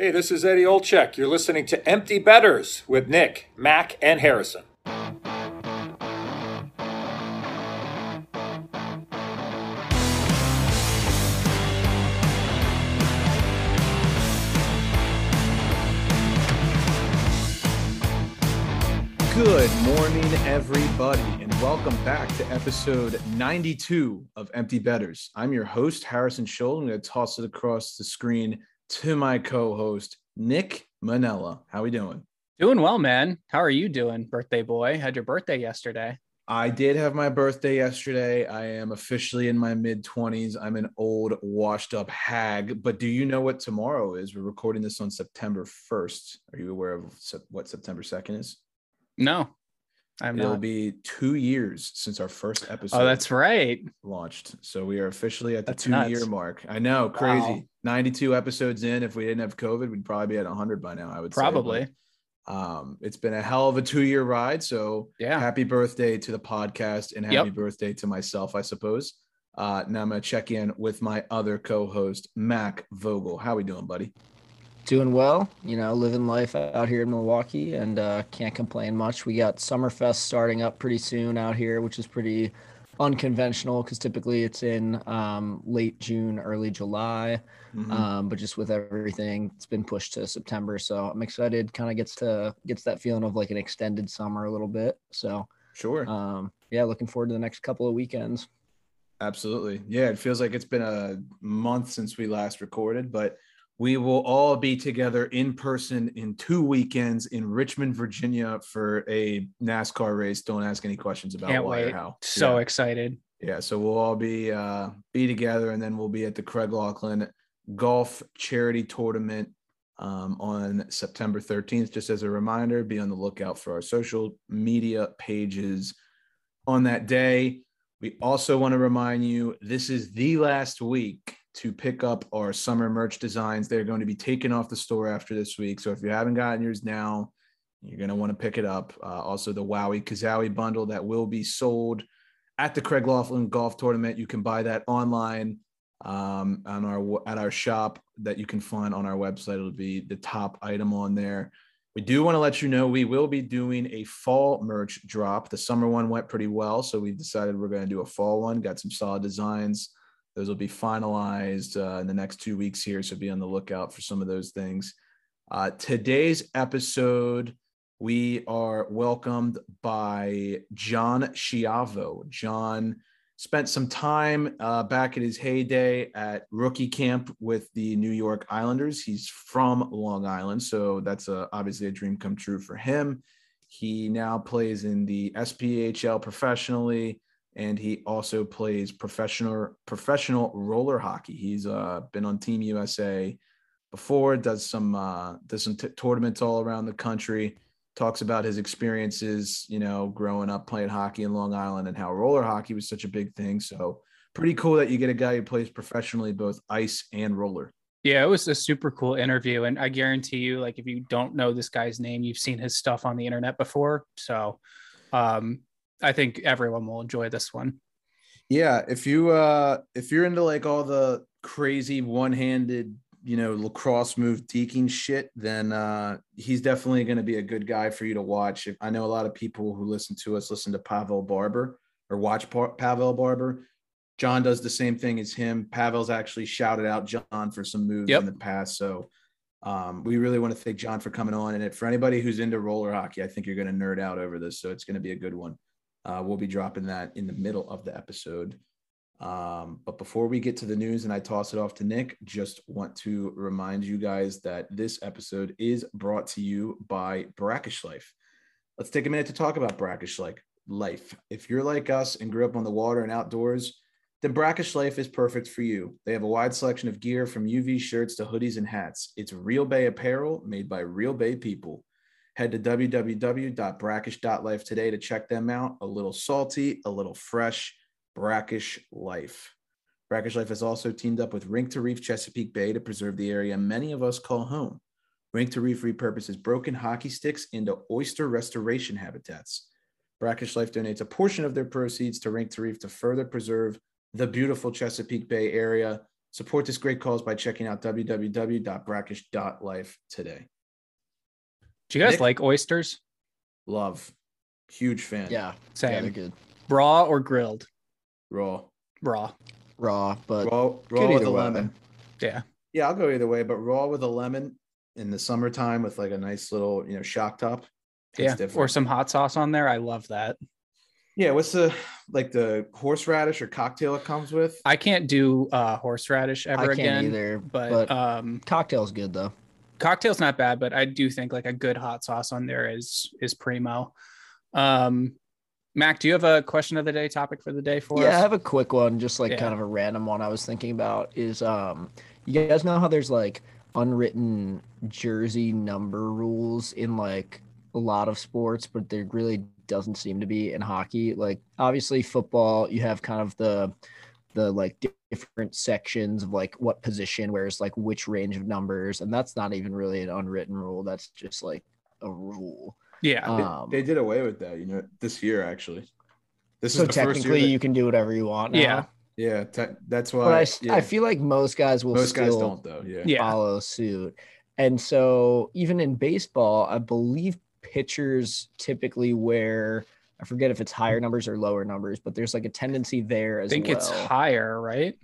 Hey, this is Eddie Olczyk. You're listening to Empty Betters with Nick, Mac, and Harrison. Good morning, everybody, and welcome back to episode 92 of Empty Betters. I'm your host, Harrison Scholl. I'm going to toss it across the screen to my co-host, Nick Manella. How are we doing? Doing well, man. How are you doing, birthday boy? Had your birthday yesterday. I did have my birthday yesterday. I am officially in my mid 20s. I'm an old, washed up hag. But do you know what tomorrow is? We're recording this on September 1st. Are you aware of what September 2nd is? No, I'm It'll not. be two years since our first episode. Oh, that's right. launched. So we are officially at the That's two nuts. year mark. I know, crazy. Wow. 92 episodes in. If we didn't have COVID, we'd probably be at 100 by now, I would say. Probably. But, um, it's been a hell of a two year ride. So Yeah. happy birthday to the podcast and happy Yep. birthday to myself, I suppose. Uh, now I'm going to check in with my other co host, Mac Vogel. How are we doing, buddy? Doing well, you know, living life out here in Milwaukee and uh, can't complain much. We got Summerfest starting up pretty soon out here, which is pretty unconventional because typically it's in um, late June, early July. Mhm. Um, but just with everything, it's been pushed to September. So I'm excited. Kind of gets to gets that feeling of like an extended summer a little bit. So sure. um, yeah, looking forward to the next couple of weekends. Absolutely. Yeah, it feels like it's been a month since we last recorded, but we will all be together in person in two weekends in Richmond, Virginia for a NASCAR race. Don't ask any questions about Can't why or wait. how. So yeah. excited. yeah, so we'll all be uh be together and then we'll be at the Craig Laughlin Golf Charity Tournament um, on September 13th. Just as a reminder, be on the lookout for our social media pages on that day. We also want to remind you this is the last week to pick up our summer merch designs. They're going to be taken off the store after this week. So if you haven't gotten yours now, you're going to want to pick it up. Uh, also, the Wowie Kazowie bundle that will be sold at the Craig Laughlin Golf Tournament. You can buy that online um, on our at our shop that you can find on our website. It'll be the top item on there. We do want to let you know we will be doing a fall merch drop. The summer one went pretty well, so we've decided we're going to do a fall one. Got some solid designs. Those will be finalized uh, in the next two weeks here, so be on the lookout for some of those things. Uh, today's episode, we are welcomed by John Schiavo. John spent some time uh, back in his heyday at rookie camp with the New York Islanders. He's from Long Island, so that's a, obviously a dream come true for him. He now plays in the SPHL professionally, and he also plays professional professional roller hockey. He's uh, been on Team USA before, does some uh, does some t- tournaments all around the country talks about his experiences, you know, growing up playing hockey in Long Island and how roller hockey was such a big thing. So pretty cool that you get a guy who plays professionally both ice and roller. Yeah, it was a super cool interview. And I guarantee you, like, if you don't know this guy's name, you've seen his stuff on the internet before. So um, I think everyone will enjoy this one. Yeah, if you uh if you're into like all the crazy one-handed, you know, lacrosse move deking shit, then uh he's definitely going to be a good guy for you to watch. If I know a lot of people who listen to us listen to Pavel Barber or watch pa- Pavel Barber. John does the same thing as him. Pavel's actually shouted out John for some moves Yep. in the past, so um, we really want to thank John for coming on. And for anybody who's into roller hockey, I think you're going to nerd out over this, so it's going to be a good one. Uh, we'll be dropping that in the middle of the episode. Um, but before we get to the news and I toss it off to Nick, just want to remind you guys that this episode is brought to you by Brackish Life. Let's take a minute to talk about Brackish like life. If you're like us and grew up on the water and outdoors, then Brackish Life is perfect for you. They have a wide selection of gear from UV shirts to hoodies and hats. It's Real Bay apparel made by Real Bay people. Head to www.brackish.life today to check them out. A little salty, a little fresh, brackish life. Brackish Life has also teamed up with Rink to Reef Chesapeake Bay to preserve the area many of us call home. Rink to Reef repurposes broken hockey sticks into oyster restoration habitats. Brackish Life donates a portion of their proceeds to Rink to Reef to further preserve the beautiful Chesapeake Bay area. Support this great cause by checking out www.brackish.life today. Do you guys Nick? like oysters? Love. Huge fan. Yeah, yeah, Same. they're good. Raw or grilled? Raw. Raw. Raw, but Raw, raw with either a way. lemon. Yeah. Yeah, I'll go either way, but raw with a lemon in the summertime with like a nice little, you know, shock top. It's Yeah. Or some hot sauce on there. I love that. Yeah, what's the like the horseradish or cocktail it comes with? I can't do uh horseradish I ever can't again. either. But, But, um cocktail's good though. Cocktail's not bad, but I do think like a good hot sauce on there is is primo. Um Mac, do you have a question of the day topic for the day for us? yeah, I have a quick one, just like Yeah. kind of a random one I was thinking about is um you guys know how there's like unwritten jersey number rules in like a lot of sports, but there really doesn't seem to be in hockey. Like obviously football, you have kind of the the like different sections of like what position, whereas like which range of numbers, and that's not even really an unwritten rule. That's just like a rule. yeah. They- Um, they did away with that, you know, this year actually. This so is the first year. technically, that- you can do whatever you want. Now. Yeah. yeah, te- that's why. but I, s- yeah. I feel like most guys will most guys don't though. Yeah. Yeah. follow suit. And so even in baseball, I believe pitchers typically wear I forget if it's higher numbers or lower numbers, but there's like a tendency there as I think well. it's higher, right?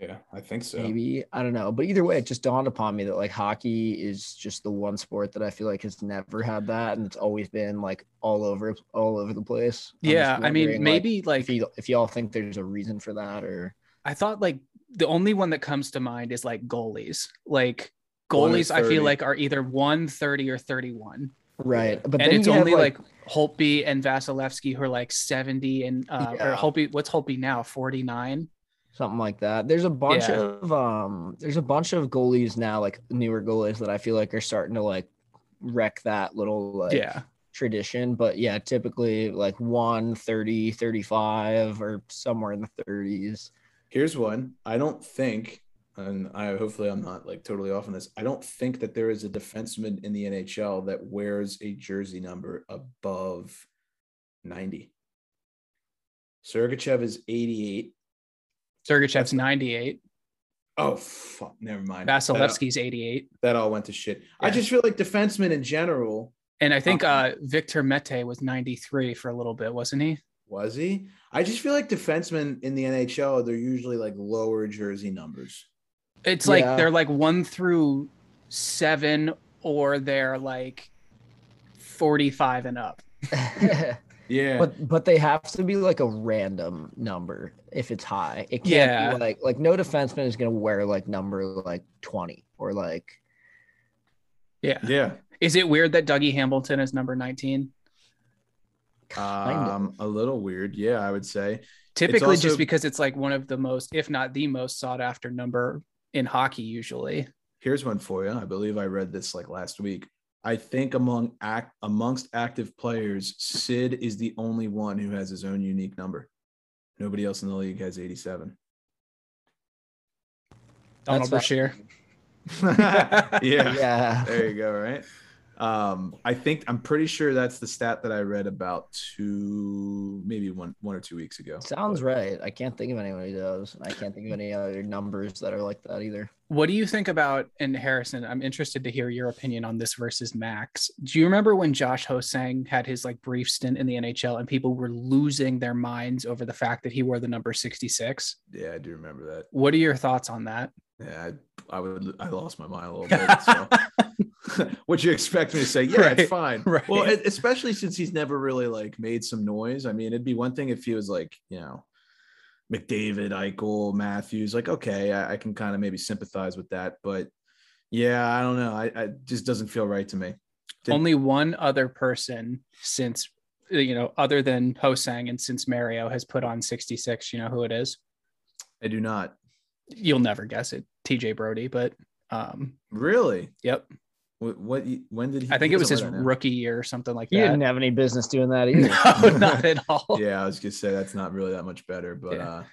Yeah, I think so. Maybe I don't know, but either way, it just dawned upon me that like hockey is just the one sport that I feel like has never had that, and it's always been like all over, all over the place. I'm Yeah. I mean, wondering, like, maybe like, if you if y'all think there's a reason for that, or I thought like the only one that comes to mind is like goalies. Like goalies, I feel like are either 130 or 31. Right? But and then it's you have, only like, Holtby and Vasilevskiy who are like 70 and uh, or Yeah. Holtby, what's Holtby now? 49. something like that. There's a bunch Yeah. of um there's a bunch of goalies now, like newer goalies that I feel like are starting to like wreck that little like yeah. tradition. But yeah, typically like 1 30, 35 or somewhere in the 30s. Here's one. I don't think, and I hopefully I'm not like totally off on this. I don't think that there is a defenseman in the NHL that wears a jersey number above 90. Sergachev is 88. Sergachev's 98. Oh fuck, never mind. Vasilevskiy's 88. that all went to shit. I just feel like defensemen in general. And I think Um, uh, Victor Mete was 93 for a little bit, wasn't he? Was he? I just feel like defensemen in the NHL, they're usually like lower jersey numbers. It's like they're like one through seven, or they're like 45 and up. Yeah. but but they have to be like a random number if it's high. It can't Yeah. be like like no defenseman is gonna wear like number like 20 or like Yeah. yeah. Is it weird that Dougie Hamilton is number 19? kind um, of. a little weird. Yeah, I would say. Typically, also- just because it's like one of the most, if not the most sought after number in hockey, usually. Here's one for you. I believe I read this like last week. I think among act amongst active players, Sid is the only one who has his own unique number. Nobody else in the league has 87. Donald That's Brashear. yeah. Yeah. There you go, right? Um, I think I'm pretty sure that's the stat that I read about two, maybe one, one or two weeks ago. Sounds right. I can't think of anyone who does. I can't think of any other numbers that are like that either. What do you think about, and Harrison, I'm interested to hear your opinion on this versus Max. Do you remember when Josh Ho-Sang had his like brief stint in the NHL and people were losing their minds over the fact that he wore the number 66? Yeah, I do remember that. What are your thoughts on that? Yeah, I, I would. I lost my mind a little bit. So, what you expect me to say? Yeah, Right, it's fine. right. Well, e- especially since he's never really like made some noise. I mean, it'd be one thing if he was like, you know, McDavid, Eichel, Matthews. Like, okay, I, I can kind of maybe sympathize with that, but yeah, I don't know. I, I just doesn't feel right to me. Did- Only one other person since, uh, you know, other than Ho-Sang and since Mario has put on 66. You know who it is? I do not You'll never guess it. TJ Brodie, but um, really. yep. What? what when did he? I think it was his doesn't wear that now. rookie year or something like You that. didn't have any business doing that either. No, not at all. Yeah, I was gonna say that's not really that much better, but Yeah. uh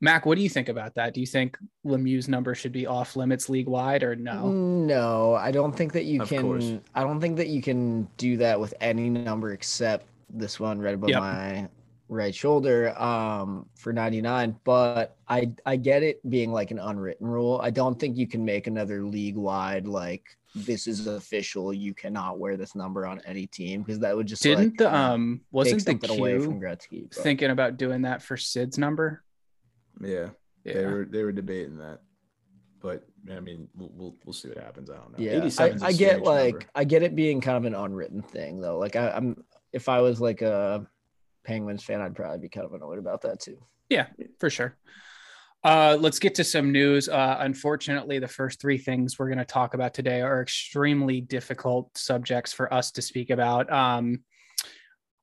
Mac, what do you think about that? Do you think Lemieux's number should be off limits league wide or no? No, I don't think that you Of can. course. I don't think that you can do that with any number except this one right above Yep. my right shoulder um, for 99. But I I get it being like an unwritten rule. I don't think you can make another league wide like this is official. You cannot wear this number on any team because that would just Didn't like, the um wasn't the something away from Gretzky. but- thinking about doing that for Sid's number? Yeah, they were they were debating that, but I mean, we'll we'll, we'll see what happens. I don't know. Yeah, 87 is a I, I get like number. I get it being kind of an unwritten thing though. Like I, I'm if I was like a Penguins fan, I'd probably be kind of annoyed about that too. Yeah, for sure. Uh, let's get to some news. Uh, unfortunately, the first three things we're going to talk about today are extremely difficult subjects for us to speak about. Um,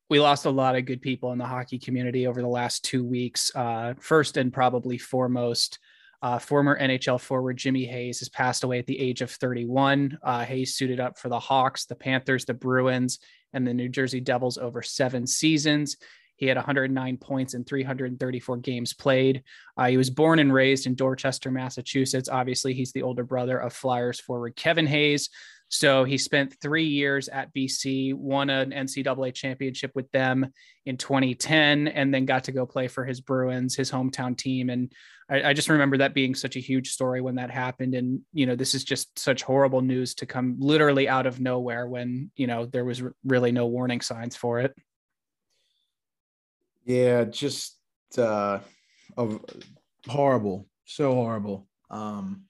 we lost a lot of good people in the hockey community over the last two weeks. Uh, first and probably foremost, uh, former NHL forward Jimmy Hayes has passed away at the age of 31. Uh, Hayes suited up for the Hawks, the Panthers, the Bruins, and the New Jersey Devils over seven seasons. He had 109 points in 334 games played. Uh, he was born and raised in Dorchester, Massachusetts. Obviously, he's the older brother of Flyers forward Kevin Hayes. So he spent three years at BC, won an NCAA championship with them in 2010, and then got to go play for his Bruins, his hometown team. And I, I just remember that being such a huge story when that happened. And, you know, this is just such horrible news to come literally out of nowhere when, you know, there was really no warning signs for it. Yeah, just uh horrible, so horrible. Um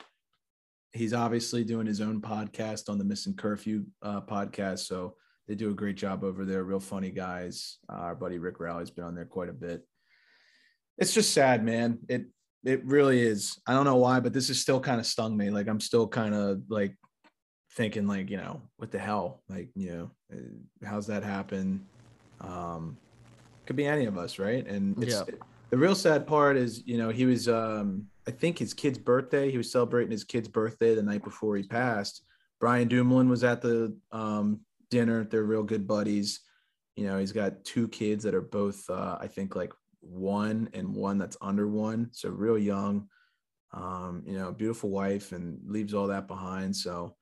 he's obviously doing his own podcast on the Missing Curfew uh podcast, so they do a great job over there. Real funny guys. Uh, our buddy Rick Rowley's been on there quite a bit. It's just sad, man. It it really is. I don't know why, but this is still kind of stung me. Like I'm still kind of like thinking like, you know, what the hell? Like, you know, uh, how's that happen? Um could be any of us, right? And it's Yeah. the real sad part is, you know, he was um I think his kid's birthday. He was celebrating his kid's birthday the night before he passed. Brian Dumoulin was at the um dinner. They're real good buddies. You know, he's got two kids that are both uh I think like one and one that's under one, so real young. Um, you know, beautiful wife and leaves all that behind. So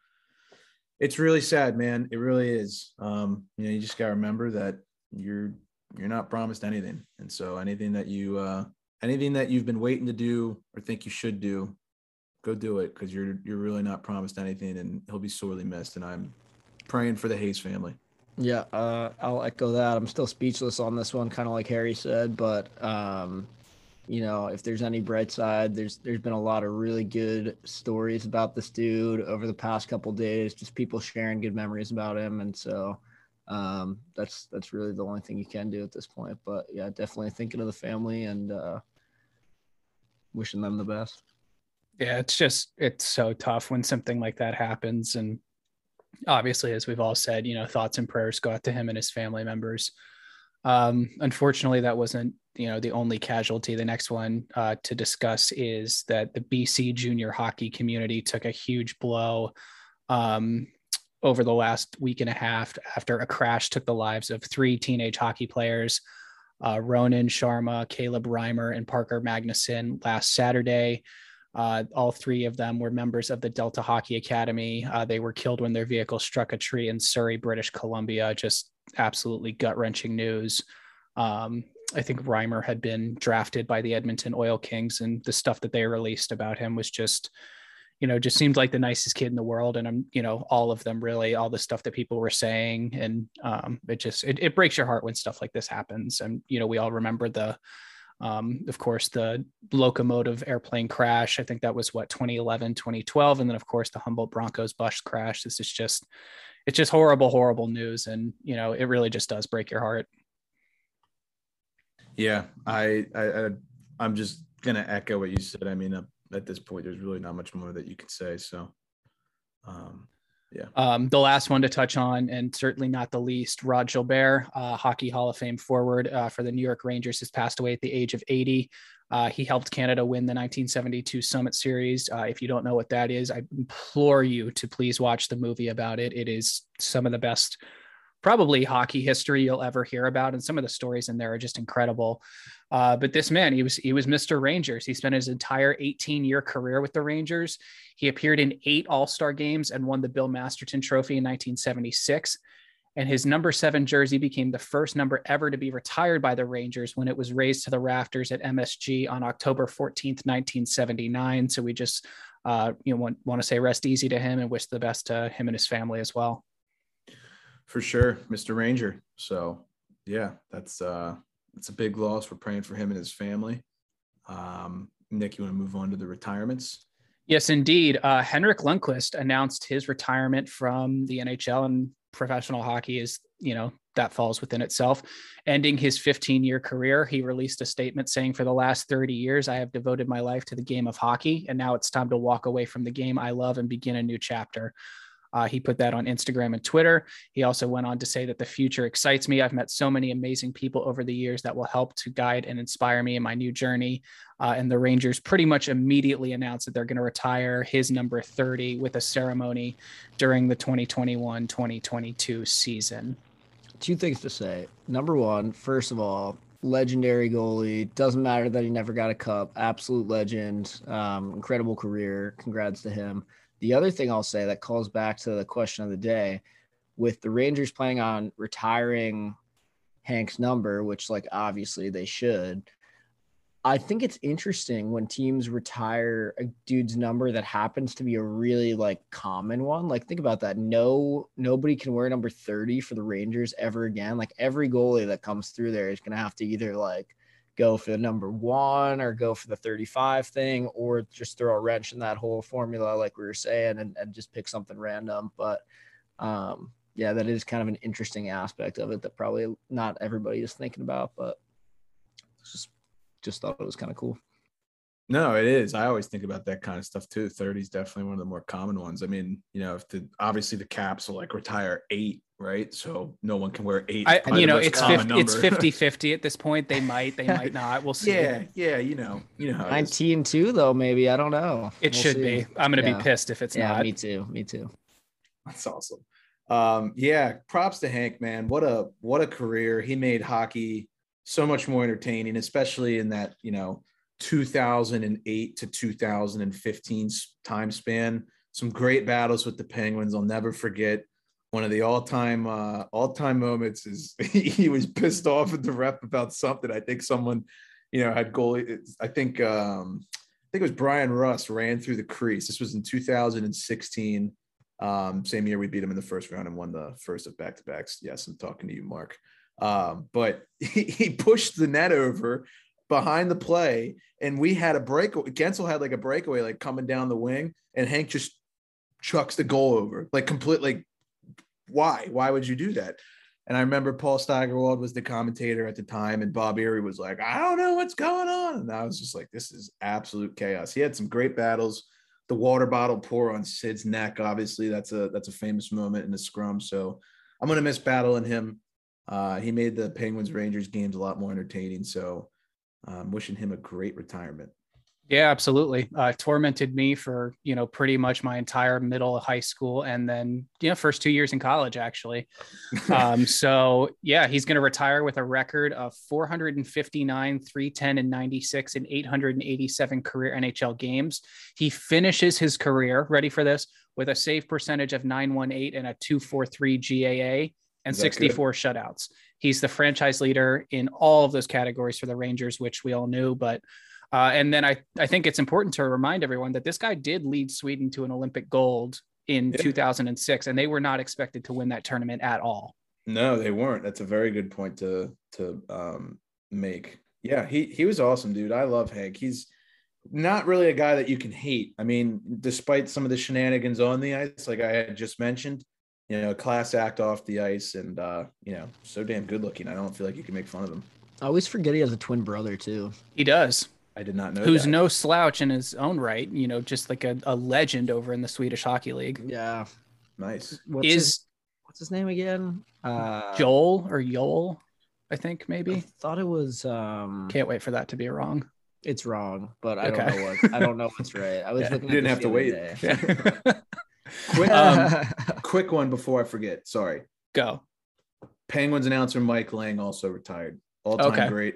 it's really sad, man. It really is. Um, you know, you just gotta remember that you're you're not promised anything. And so anything that you uh anything that you've been waiting to do or think you should do, go do it because you're you're really not promised anything and he'll be sorely missed. And I'm praying for the Hayes family. Yeah, uh, I'll echo that. I'm still speechless on this one, kind of like Harry said, but um, you know, if there's any bright side, there's there's been a lot of really good stories about this dude over the past couple days. Just people sharing good memories about him, and so um, that's that's really the only thing you can do at this point. But yeah, definitely thinking of the family and uh, wishing them the best. Yeah, it's just it's so tough when something like that happens. And obviously, as we've all said, you know, thoughts and prayers go out to him and his family members. Um, unfortunately, that wasn't you know the only casualty. The next one uh, to discuss is that the BC junior hockey community took a huge blow um, over the last week and a half after a crash took the lives of three teenage hockey players. Uh, Ronan Sharma, Caleb Reimer, and Parker Magnuson last Saturday. Uh, all three of them were members of the Delta Hockey Academy. Uh, they were killed when their vehicle struck a tree in Surrey, British Columbia. Just absolutely gut wrenching news. Um, I think Reimer had been drafted by the Edmonton Oil Kings, and the stuff that they released about him was just, you know, just seemed like the nicest kid in the world. And I'm, you know, all of them really, all the stuff that people were saying, and um, it just it, it breaks your heart when stuff like this happens. And you know, we all remember the um, of course, the Lokomotiv airplane crash. I think that was what 2011, 2012, and then of course the Humboldt Broncos bus crash. This is just, it's just horrible, horrible news, and you know it really just does break your heart. Yeah, I, I, I I'm just gonna echo what you said. I mean, uh, at this point, there's really not much more that you could say. So, um, yeah. Um, the last one to touch on, and certainly not the least, Rod Gilbert, uh, Hockey Hall of Fame forward uh, for the New York Rangers, has passed away at the age of 80. Uh, he helped Canada win the 1972 Summit Series. Uh, if you don't know what that is, I implore you to please watch the movie about it. It is some of the best, probably hockey history you'll ever hear about, and some of the stories in there are just incredible. Uh, but this man, he was he was Mr. Rangers. He spent his entire 18 year career with the Rangers. He appeared in eight All Star games and won the Bill Masterton Trophy in 1976. And his number seven jersey became the first number ever to be retired by the Rangers when it was raised to the rafters at MSG on October 14th, 1979. So we just, uh, you know, want, want to say rest easy to him and wish the best to him and his family as well. For sure, Mr. Ranger. So yeah, that's uh that's a big loss. We're praying for him and his family. Um, Nick, you want to move on to the retirements? Yes, indeed. Uh, Henrik Lundqvist announced his retirement from the NHL and professional hockey is, you know, that falls within itself. Ending his 15 year career, he released a statement saying, For the last 30 years, I have devoted my life to the game of hockey, and now it's time to walk away from the game I love and begin a new chapter. Uh, he put that on Instagram and Twitter. He also went on to say that the future excites me. I've met so many amazing people over the years that will help to guide and inspire me in my new journey. Uh, and the Rangers pretty much immediately announced that they're going to retire his number 30 with a ceremony during the 2021 2022 season. Two things to say. Number one, first of all, legendary goalie. Doesn't matter that he never got a cup. Absolute legend. Um, incredible career. Congrats to him. The other thing I'll say that calls back to the question of the day with the Rangers planning on retiring Hank's number, which, like, obviously they should. I think it's interesting when teams retire a dude's number that happens to be a really like common one. Like think about that. No nobody can wear number 30 for the Rangers ever again. Like every goalie that comes through there is going to have to either like go for the number 1 or go for the 35 thing or just throw a wrench in that whole formula like we were saying and, and just pick something random, but um yeah, that is kind of an interesting aspect of it that probably not everybody is thinking about, but just just thought it was kind of cool. No, it is. I always think about that kind of stuff too. 30 is definitely one of the more common ones. I mean, you know, if the obviously the caps will like retire eight, right? So no one can wear eight. I, you know, it's 50, it's 50 50 at this point. They might, they might not. We'll see. Yeah, yeah, you know, you know, 19 2 though, maybe. I don't know. It we'll should see. be. I'm gonna yeah. be pissed if it's yeah, not. Me too. Me too. That's awesome. Um, yeah, props to Hank, man. What a what a career. He made hockey so much more entertaining, especially in that, you know, 2008 to 2015 time span. Some great battles with the Penguins. I'll never forget one of the all-time uh, all-time moments is he was pissed off at the rep about something. I think someone, you know, had goalie. I think um, I think it was Bryan Rust ran through the crease. This was in 2016. Um, same year we beat him in the first round and won the first of back-to-backs. Yes, I'm talking to you, Mark. Um, but he, he, pushed the net over behind the play, and we had a break. Guentzel had like a breakaway, like coming down the wing, and Hank just chucks the goal over, like completely. Why? Why would you do that? And I remember Paul Steigerwald was the commentator at the time, and Bob Errey was like, I don't know what's going on. And I was just like, this is absolute chaos. He had some great battles. The water bottle pour on Sid's neck, obviously, that's a that's a famous moment in the scrum. So I'm gonna miss battling him. Uh, he made the Penguins Rangers games a lot more entertaining. So I'm um, wishing him a great retirement. Yeah, absolutely. Uh, tormented me for you know pretty much my entire middle of high school, and then you know first two years in college actually. Um, so yeah, he's going to retire with a record of 459, 310, and 96 in 887 career NHL games. He finishes his career ready for this with a save percentage of 918 and a 243 GAA and 64 good? shutouts. He's the franchise leader in all of those categories for the Rangers, which we all knew. But uh, and then I I think it's important to remind everyone that this guy did lead Sweden to an Olympic gold in yeah. 2006, and they were not expected to win that tournament at all. No, they weren't. That's a very good point to to um, make. Yeah, he he was awesome, dude. I love Hank. He's not really a guy that you can hate. I mean, despite some of the shenanigans on the ice, like I had just mentioned, you know, class act off the ice and uh, you know, so damn good looking. I don't feel like you can make fun of him. I always forget he has a twin brother too. He does. I did not know. Who's that. no slouch in his own right, you know, just like a, a legend over in the Swedish hockey league. Yeah. Nice. What's is his, what's his name again? Uh Joel or Joel, I think maybe. I thought it was um can't wait for that to be wrong. It's wrong, but I okay. don't know what I don't know what's right. I was yeah, looking you didn't have to wait. quick, um, quick one before I forget. Sorry. Go. Penguins announcer Mike Lange also retired. All time okay. great.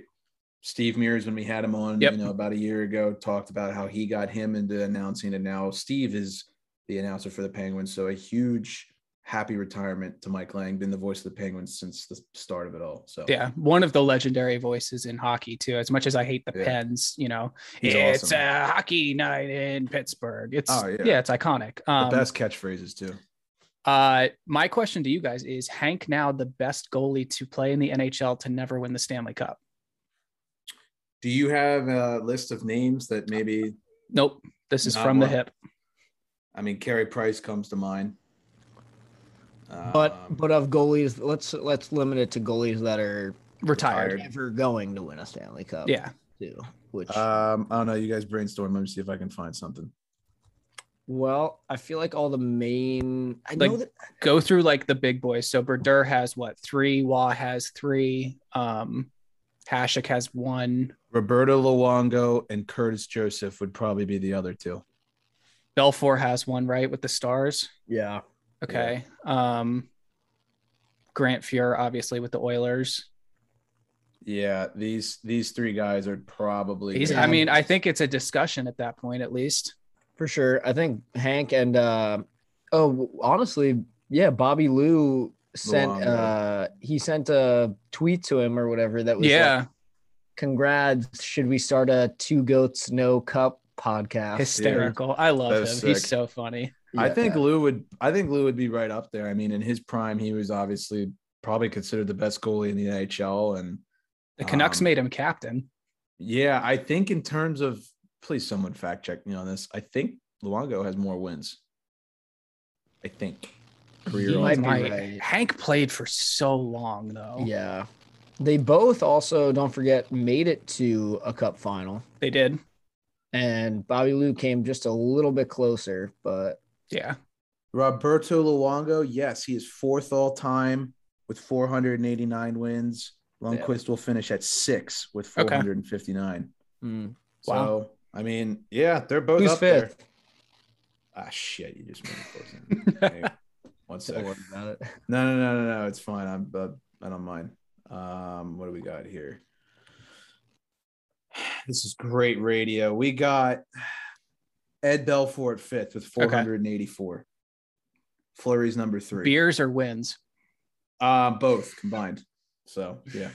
Steve Mears, when we had him on, yep. you know, about a year ago, talked about how he got him into announcing, and now Steve is the announcer for the Penguins. So a huge happy retirement to Mike Lange, been the voice of the Penguins since the start of it all. So Yeah, one of the legendary voices in hockey too. As much as I hate the Yeah. Pens, you know, He's it's awesome. a hockey night in Pittsburgh. It's Oh, yeah. yeah. it's iconic. Um, the best catchphrases too. Uh, my question to you guys is: Hank now the best goalie to play in the NHL to never win the Stanley Cup? Do you have a list of names that maybe? Nope. This is Not from the hip. I mean, Carey Price comes to mind. But Um, but of goalies, let's let's limit it to goalies that are Retired. never going to win a Stanley Cup. Yeah. Too. Which um, I don't know. You guys brainstorm. Let me see if I can find something. well, I feel like all the main I Like- know that Go through like the big boys. So Brodeur has what three? Roy has three. Um, Hasek has one. Roberto Luongo and Curtis Joseph would probably be the other two. Belfour has one, right, with the Stars. yeah. Okay. Um, Grant Fuhr, obviously, with the Oilers. Yeah, these these three guys are probably. He's. I mean, I think it's a discussion at that point, at least. For sure. I think Hank and uh oh honestly, yeah, Bobby Lou sent Luongo. uh he sent a tweet to him or whatever that was like, Yeah, congrats. Should we start a two goats no cup podcast? hysterical. I love him. was He's so funny. I Yeah. think Lou would. I think Lou would be right up there. I mean, in his prime, he was obviously probably considered the best goalie in the NHL, and The Canucks Um, made him captain. yeah, I think in terms of, please someone fact check me on this. I think Luongo has more wins. I think career. Might be Might- right. Hank played for so long, though. Yeah. They both also, don't forget, made it to a cup final. They did. And Bobby Lou came just a little bit closer, but Yeah. Roberto Luongo, yes, he is fourth all time with 489 wins. Lundqvist will finish at six with Okay. 459. mm, So, Wow. I mean, yeah, they're both who's up there. Ah, shit, you just made One Don't sec. worry about it. No, no, no, no, no. It's fine. I'm, uh, I don't mind. Um, what do we got here? This is great radio. We got Ed Belfour fifth with 484. Fleury's number three. Beers or wins. Uh, both combined. So yeah.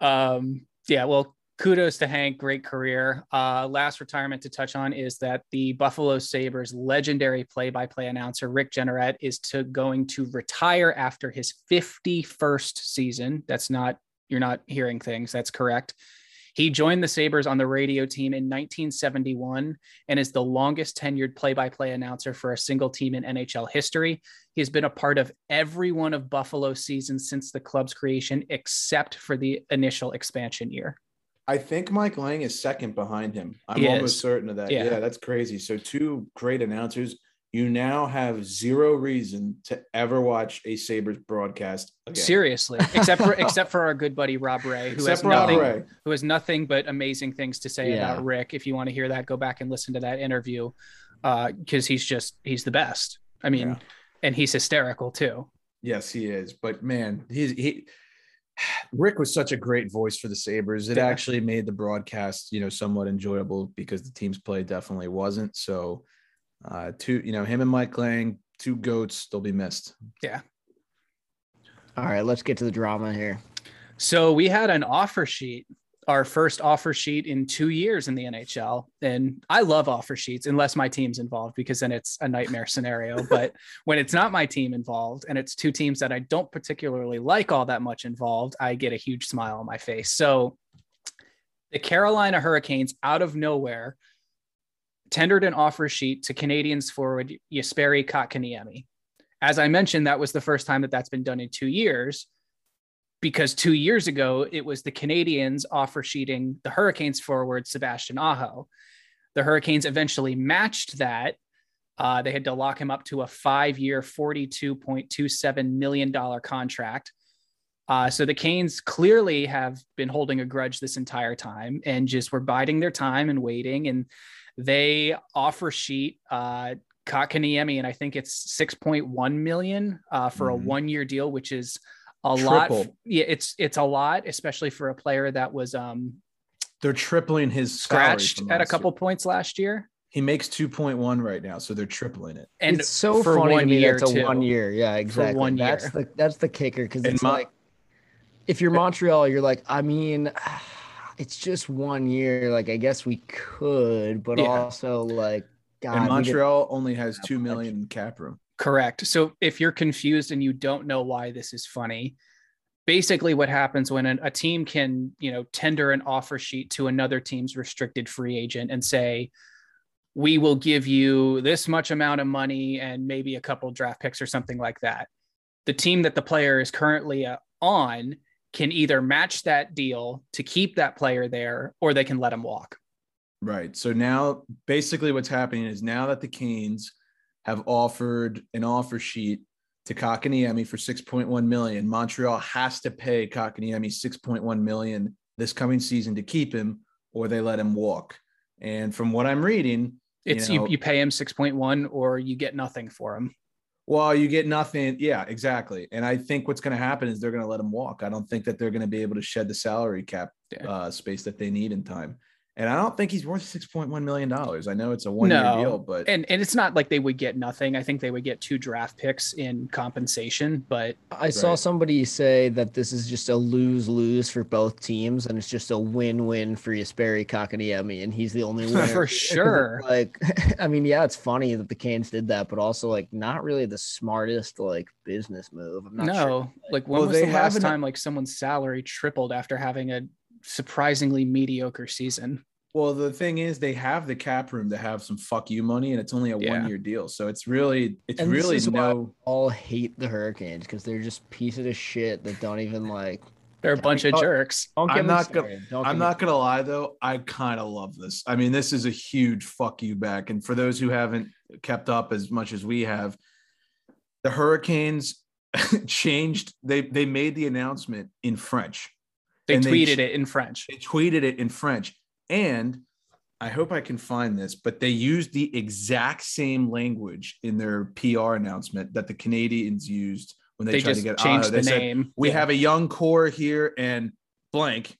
Um, yeah, well, kudos to Hank. Great career. Uh, last retirement to touch on is that the Buffalo Sabres legendary play-by-play announcer Rick Jeanneret is to going to retire after his 51st season. That's not you're not hearing things. That's correct. He joined the Sabres on the radio team in 1971 and is the longest tenured play by play announcer for a single team in NHL history. He's been a part of every one of Buffalo's seasons since the club's creation, except for the initial expansion year. I think Mike Lange is second behind him. I'm He almost is. certain of that. Yeah. Yeah. that's crazy. So two great announcers. You now have zero reason to ever watch a Sabres broadcast again. Seriously, except for except for our good buddy Rob Ray, who Except has Rob nothing Ray. who has nothing but amazing things to say Yeah. about Rick. If you want to hear that, go back and listen to that interview uh, because he's just he's the best. I mean, Yeah. and he's hysterical too. Yes, he is. But man, he's he Rick was such a great voice for the Sabres. It Yeah. actually made the broadcast, you know, somewhat enjoyable because the team's play definitely wasn't. So uh two, you know, him and Mike Lange, two goats, they'll be missed. Yeah. All right, let's get to the drama here. So we had an offer sheet, our first offer sheet in two years in the NHL. And I love offer sheets unless my team's involved because then it's a nightmare scenario. But when it's not my team involved and it's two teams that I don't particularly like all that much involved, I get a huge smile on my face. So the Carolina Hurricanes out of nowhere tendered an offer sheet to Canadiens forward Jesperi Kotkaniemi. As I mentioned, that was the first time that that's been done in two years because two years ago it was the Canadiens offer sheeting the Hurricanes forward Sebastian Aho. The Hurricanes eventually matched that. Uh, they had to lock him up to a five-year, $42.27 million contract. Uh, so the Canes clearly have been holding a grudge this entire time and just were biding their time and waiting. And they offer sheet uh, Kotkaniemi, and I think it's 6.1 million uh, for a Mhm. one-year deal, which is a lot. Yeah, it's it's a lot, especially for a player that was um, They're tripling his scratched at a couple year. points last year. He makes 2.1 right now, so they're tripling it. And it's so for funny one to me year that's a too. one year. Yeah, exactly. one that's year. the that's the kicker because it's Mon- like if you're Montreal, you're like, I mean, it's just one year. Like, I guess we could, but Yeah. also like, God, and Montreal only has two million much. in cap room. Correct. So if you're confused and you don't know why this is funny, basically what happens when an, a team can, you know, tender an offer sheet to another team's restricted free agent and say, we will give you this much amount of money and maybe a couple draft picks or something like that. The team that the player is currently uh, on can either match that deal to keep that player there or they can let him walk. Right. So now basically what's happening is now that the Canes have offered an offer sheet to Kotkaniemi for 6.1 million, Montreal has to pay Kotkaniemi 6.1 million this coming season to keep him or they let him walk. And from what I'm reading, It's You you, know- you, pay him 6.1 or you get nothing for him. well, you get nothing. Yeah, exactly. And I think what's going to happen is they're going to let him walk. I don't think that they're going to be able to shed the salary cap Yeah. uh, space that they need in time. And I don't think he's worth $6.1 million. I know it's a one year No. deal, but and and it's not like they would get nothing. I think they would get two draft picks in compensation, but I saw somebody say that this is just a lose lose for both teams, and it's just a win win for Jesperi Kotkaniemi, and he's the only winner. For sure. like, I mean, yeah, it's funny that the Canes did that, but also like not really the smartest like business move. I'm not no, sure. like when Well, was they the last haven't- time like someone's salary tripled after having a surprisingly mediocre season? Well, the thing is, they have the cap room to have some fuck you money, and it's only a Yeah. one year deal. So it's really, it's And this really is why- no. all hate the Hurricanes because they're just pieces of shit that don't even like. They're a bunch of jerks. Don't I'm not gonna- I'm not gonna lie though, I kind of love this. I mean, this is a huge fuck you back. And for those who haven't kept up as much as we have, the Hurricanes changed. They they made the announcement in French. They and tweeted ch- it in French. They tweeted it in French. And I hope I can find this, but they used the exact same language in their PR announcement that the Canadiens used when they, They tried to get changed Otto. They the said, name. we Yeah. have a young core here and blank,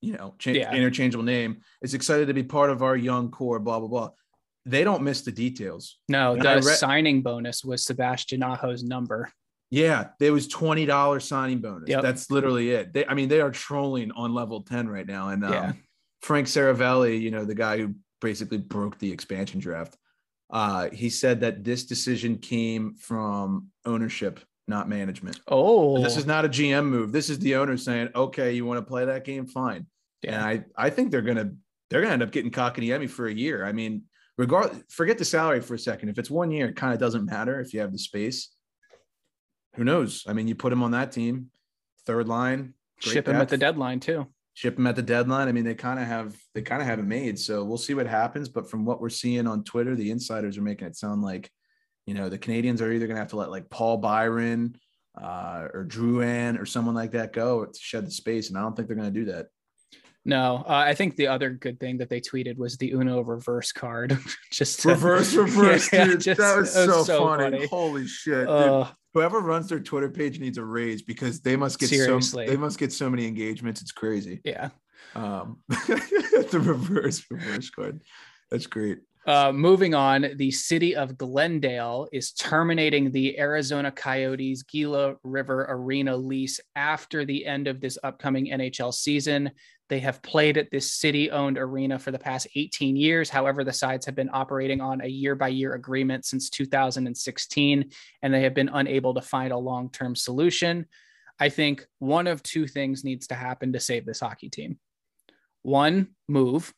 you know, cha- Yeah. interchangeable name is excited to be part of our young core, blah, blah, blah. They don't miss the details. no. and The read- signing bonus was Sebastian Aho's number. Yeah, there was $20 signing bonus. Yep. That's literally it. They, I mean, they are trolling on level 10 right now. And um, Yeah. Frank Seravalli, you know, the guy who basically broke the expansion draft, uh, he said that this decision came from ownership, not management. Oh, This is not a GM move. This is the owner saying, "Okay, you want to play that game? Fine." And. I, I think they're gonna, they're gonna end up getting Kotkaniemi for a year. I mean, regard, forget the salary for a second. If it's one year, it kind of doesn't matter if you have the space. Who knows? I mean, you put him on that team, third line, ship him at the deadline too. ship him at the deadline. I mean, they kind of have, they kind of have it made. So we'll see what happens. But from what we're seeing on Twitter, the insiders are making it sound like, you know, the Canadiens are either gonna have to let like Paul Byron uh, or Drouin or someone like that go to shed the space. And I don't think they're going to do that. No, uh, I think the other good thing that they tweeted was the Uno reverse card. just to- Reverse, reverse, Yeah, dude. just- that was it so, so funny. funny. Holy shit, dude. Uh, Whoever runs their Twitter page needs a raise because they must get Seriously. so they must get so many engagements. It's crazy. yeah. Um, the reverse, reverse card. That's great. Uh, moving on, the city of Glendale is terminating the Arizona Coyotes Gila River Arena lease after the end of this upcoming NHL season. They have played at this city owned arena for the past 18 years. However, the sides have been operating on a year by year agreement since 2016, and they have been unable to find a long term solution. I think one of two things needs to happen to save this hockey team. One, move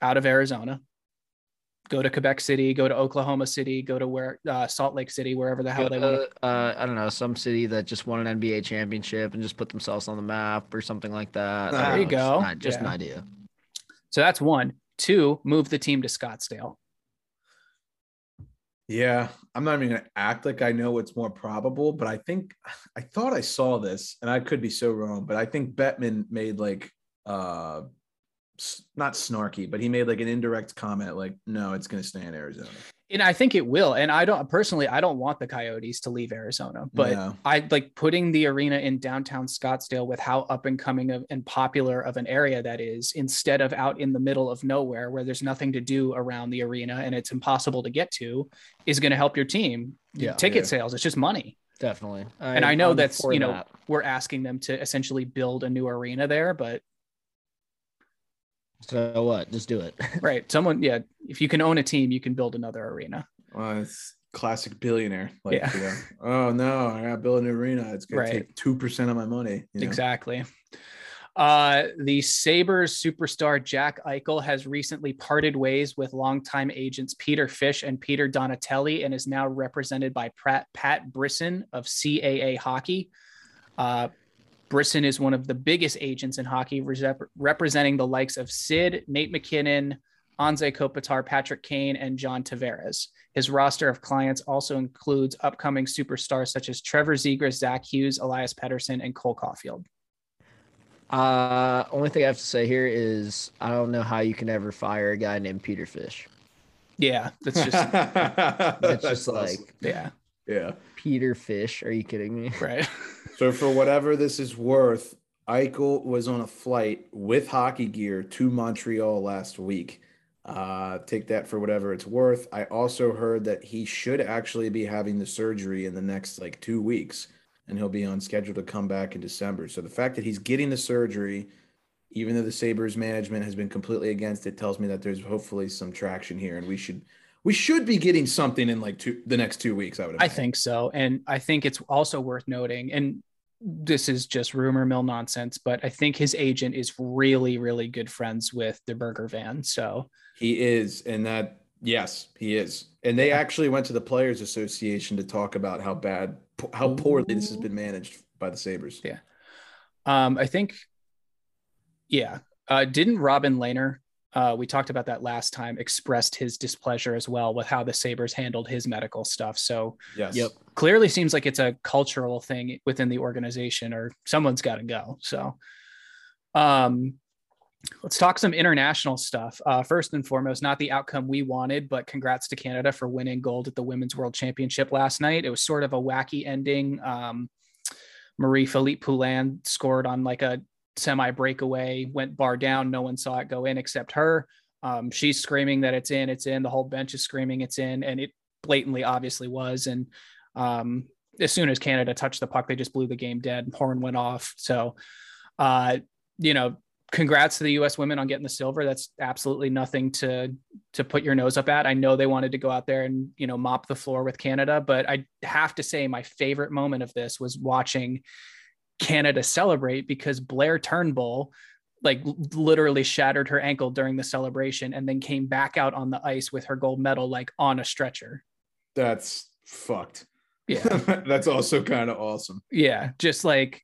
out of Arizona, go to Quebec City, go to Oklahoma City, go to where uh, Salt Lake City, wherever the hell Go they want. to, uh, I don't know, some city that just won an NBA championship and just put themselves on the map or something like that. There I you know, go. Just, an- just an idea. So that's one. Two, move the team to Scottsdale. Yeah, I'm not even gonna act like I know what's more probable, but I think I thought I saw this, and I could be so wrong, but I think Bettman made like uh s- not snarky, but he made like an indirect comment, like, no, it's gonna stay in Arizona. And I think it will. And I don't personally, I don't want the Coyotes to leave Arizona, but No. I like putting the arena in downtown Scottsdale with how up and coming of, and popular of an area that is, instead of out in the middle of nowhere where there's nothing to do around the arena and it's impossible to get to, is going to help your team. Yeah. Ticket Yeah. sales, it's just money. Definitely. and I know I'm that's, you know, that. we're asking them to essentially build a new arena there, but So what? Just do it. right. Someone, yeah, if you can own a team, you can build another arena. Well, it's classic billionaire. Like, Yeah. you know, oh no, I got to build an arena. It's gonna Right. take two percent of my money. you know? Exactly. Uh, the Sabres superstar Jack Eichel has recently parted ways with longtime agents Peter Fish and Peter Donatelli and is now represented by Pat, Pat Brisson of CAA Hockey. Uh, Brisson is one of the biggest agents in hockey, rep- representing the likes of Sid, Nate MacKinnon, Anze Kopitar, Patrick Kane, and John Tavares. His roster of clients also includes upcoming superstars such as Trevor Zegras, Zach Hughes, Elias Pettersson, and Cole Caufield. Uh, only thing I have to say here is I don't know how you can ever fire a guy named Peter Fish. Yeah, that's just That's, That's just awesome. like yeah, yeah. Peter Fish. Are you kidding me? right. So for whatever this is worth, Eichel was on a flight with hockey gear to Montreal last week. Uh, take that for whatever it's worth. I also heard that he should actually be having the surgery in the next like two weeks, and he'll be on schedule to come back in December. So the fact that he's getting the surgery, even though the Sabres management has been completely against it, tells me that there's hopefully some traction here, and we should we should be getting something in like two the next two weeks. I would. I think so. And I think it's also worth noting, and this is just rumor mill nonsense, but I think his agent is really, really good friends with the Bergevin. So He is, and that yes, he is. And they actually went to the Players Association to talk about how bad, how poorly this has been managed by the Sabres. Yeah. um, I think, yeah. Uh, didn't Robin Lehner, uh, we talked about that last time, expressed his displeasure as well with how the Sabres handled his medical stuff. So Yes. Yep. clearly seems like it's a cultural thing within the organization or someone's got to go. So, um, let's talk some international stuff. Uh, first and foremost, not the outcome we wanted, but congrats to Canada for winning gold at the Women's World Championship last night. It was sort of a wacky ending. Um, Marie Philip Poulin scored on like a semi breakaway, went bar down. No one saw it go in except her. Um, she's screaming that it's in, it's in. The whole bench is screaming it's in, and it blatantly obviously was. And um, as soon as Canada touched the puck, they just blew the game dead. Horn went off. So, uh, you know, congrats to the U.S. women on getting the silver. That's absolutely nothing to to put your nose up at. I know they wanted to go out there and you know mop the floor with Canada, but I have to say my favorite moment of this was watching Canada celebrate because Blair Turnbull like literally shattered her ankle during the celebration and then came back out on the ice with her gold medal like on a stretcher. That's fucked. Yeah. That's also kind of awesome. yeah just like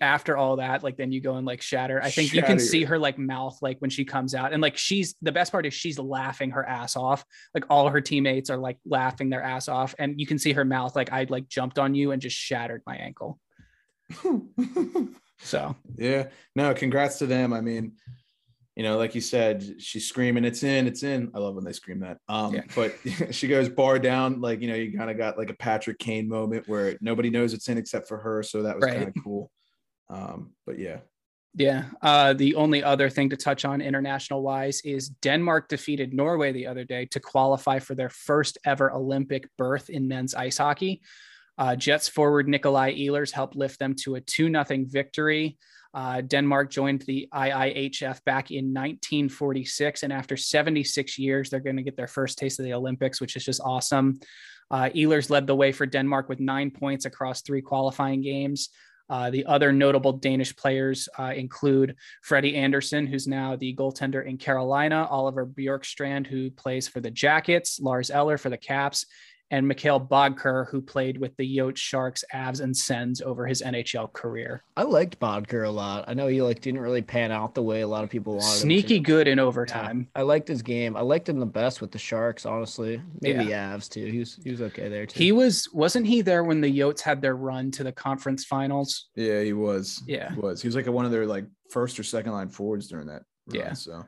after all that like then you go and like shatter i think you can see her like mouth like when she comes out and like she's the best part is she's laughing her ass off like all her teammates are like laughing their ass off and you can see her mouth like i like jumped on you and just shattered my ankle so yeah. No, congrats to them. I mean, you know, like you said, she's screaming, it's in, it's in. I love when they scream that. Um, Yeah. but she goes bar down, like, you know, you kind of got like a Patrick Kane moment where nobody knows it's in except for her. So that was Right. kind of cool. Um, but yeah. Yeah. Uh, the only other thing to touch on international wise is Denmark defeated Norway the other day to qualify for their first ever Olympic berth in men's ice hockey. Uh, Jets forward Nikolai Ehlers helped lift them to a 2 0 victory. Uh, Denmark joined the IIHF back in 1946, and after 76 years, they're going to get their first taste of the Olympics, which is just awesome. Uh, Ehlers led the way for Denmark with nine points across three qualifying games. Uh, the other notable Danish players uh, include Freddie Andersen, who's now the goaltender in Carolina, Oliver Bjorkstrand, who plays for the Jackets, Lars Eller for the Caps, and Mikkel Boedker, who played with the Yote Sharks, Avs, and Sens over his NHL career. I liked Boedker a lot. I know he like didn't really pan out the way a lot of people wanted. him to. Sneaky good in Yeah, overtime. I liked his game. I liked him the best with the Sharks, honestly. Maybe Yeah. Avs too. He was he was okay there too. He was wasn't he there when the Yotes had their run to the conference finals? Yeah, he was. Yeah. He was. He was like one of their like first or second line forwards during that. Run, Yeah. So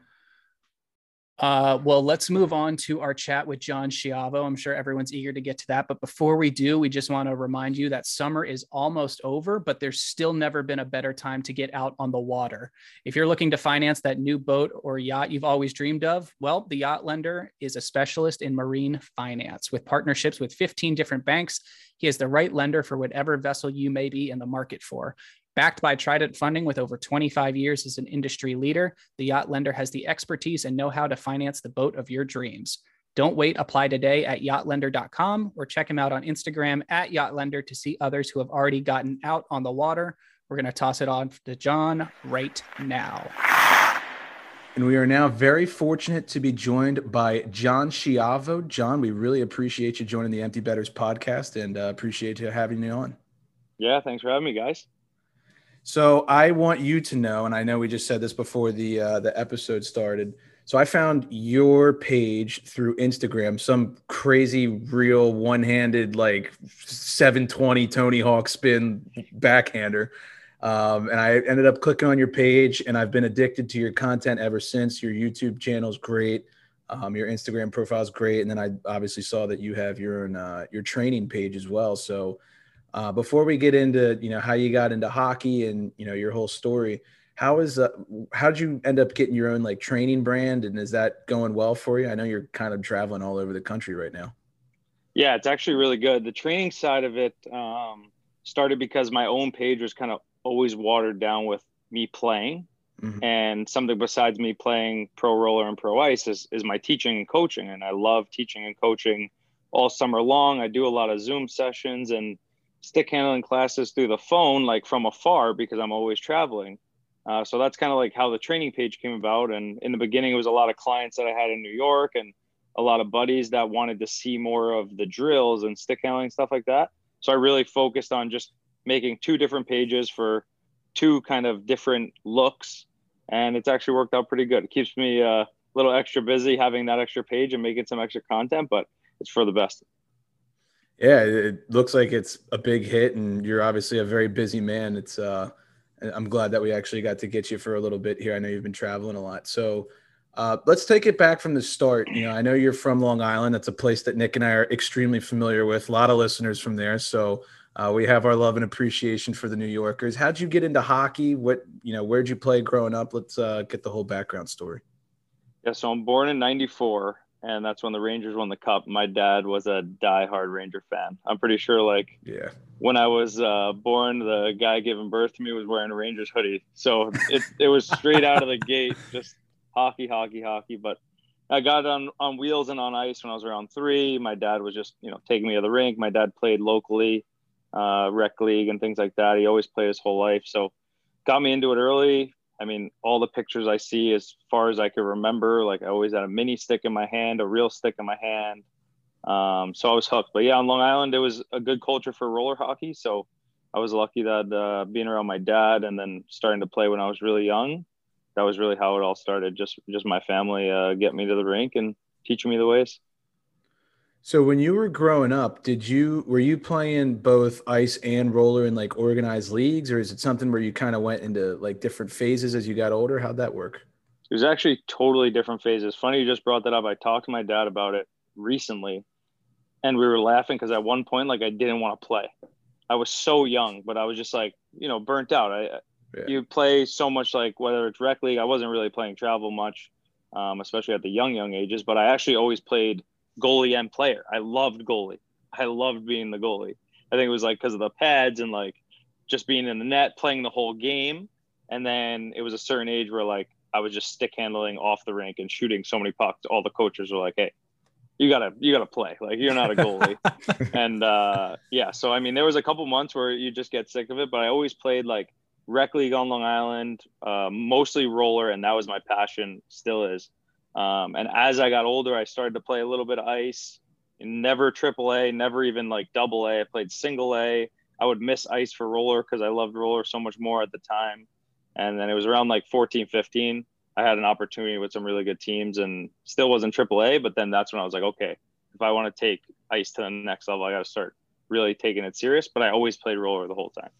Uh, well, let's move on to our chat with John Schiavo. I'm sure everyone's eager to get to that. But before we do, we just want to remind you that summer is almost over, but there's still never been a better time to get out on the water. If you're looking to finance that new boat or yacht you've always dreamed of, well, the Yacht Lender is a specialist in marine finance with partnerships with 15 different banks. He is the right lender for whatever vessel you may be in the market for. Backed by Trident Funding with over 25 years as an industry leader, the Yacht Lender has the expertise and know how to finance the boat of your dreams. Don't wait. Apply today at yachtlender.com or check him out on Instagram at yachtlender to see others who have already gotten out on the water. We're going to toss it on to John right now. And we are now very fortunate to be joined by John Schiavo. John, we really appreciate you joining the Empty Betters podcast and uh, appreciate you having me on. Yeah, thanks for having me, guys. So I want you to know, and I know we just said this before the uh, the episode started. So I found your page through Instagram, some crazy real one-handed like 720 Tony Hawk spin backhander. Um, and I ended up clicking on your page, and I've been addicted to your content ever since. Your YouTube channel is great. Um, your Instagram profile is great, and then I obviously saw that you have your own, uh, your training page as well. So uh, before we get into you know how you got into hockey and you know your whole story, how is uh, how did you end up getting your own like training brand and is that going well for you? I know you're kind of traveling all over the country right now. Yeah, it's actually really good. The training side of it um, started because my own page was kind of always watered down with me playing. Mm-hmm. And something besides me playing pro roller and pro ice is, is my teaching and coaching. And I love teaching and coaching all summer long. I do a lot of Zoom sessions and stick handling classes through the phone, like from afar, because I'm always traveling. Uh, so that's kind of like how the training page came about. And in the beginning, it was a lot of clients that I had in New York and a lot of buddies that wanted to see more of the drills and stick handling stuff like that. So I really focused on just making two different pages for two kind of different looks. And it's actually worked out pretty good. It keeps me uh, a little extra busy having that extra page and making some extra content, but it's for the best. Yeah, it looks like it's a big hit, and you're obviously a very busy man. It's uh, I'm glad that we actually got to get you for a little bit here. I know you've been traveling a lot, so uh, let's take it back from the start. You know, I know you're from Long Island. That's a place that Nick and I are extremely familiar with. A lot of listeners from there, so uh, we have our love and appreciation for the New Yorkers. How'd you get into hockey? What you know, where'd you play growing up? Let's uh, get the whole background story. Yeah, so I'm born in '94 and that's when the Rangers won the cup. My dad was a die-hard Ranger fan. I'm pretty sure, like, yeah, when I was uh, born, the guy giving birth to me was wearing a Rangers hoodie, so it it was straight out of the gate, just hockey, hockey, hockey. But I got on on wheels and on ice when I was around three. My dad was just you know taking me to the rink. My dad played locally, uh, rec league and things like that. He always played his whole life, so got me into it early. I mean, all the pictures I see, as far as I can remember, like I always had a mini stick in my hand, a real stick in my hand. Um, so I was hooked. But yeah, on Long Island, it was a good culture for roller hockey. So I was lucky that uh, being around my dad and then starting to play when I was really young, that was really how it all started. Just just my family uh, get me to the rink and teaching me the ways. So when you were growing up, did you were you playing both ice and roller in like organized leagues, or is it something where you kind of went into like different phases as you got older? How'd that work? It was actually totally different phases. Funny you just brought that up. I talked to my dad about it recently, and we were laughing because at one point, like I didn't want to play. I was so young, but I was just like, you know, burnt out. I yeah. you play so much like whether it's rec league. I wasn't really playing travel much, um, especially at the young young ages. But I actually always played goalie and player. I loved goalie. I loved being the goalie. I think it was like because of the pads and like just being in the net, playing the whole game. And then it was a certain age where like I was just stick handling off the rink and shooting so many pucks. All the coaches were like, "Hey, you gotta you gotta play. Like you're not a goalie." and uh, yeah, so I mean, there was a couple months where you just get sick of it. But I always played like rec league on Long Island, uh, mostly roller, and that was my passion. Still is. Um, and as I got older, I started to play a little bit of ice. Never triple A, never even like double A. I played single A. I would miss ice for roller because I loved roller so much more at the time. And then it was around like 14, 15. I had an opportunity with some really good teams and still wasn't triple A. But then that's when I was like, okay, if I want to take ice to the next level, I got to start really taking it serious. But I always played roller the whole time.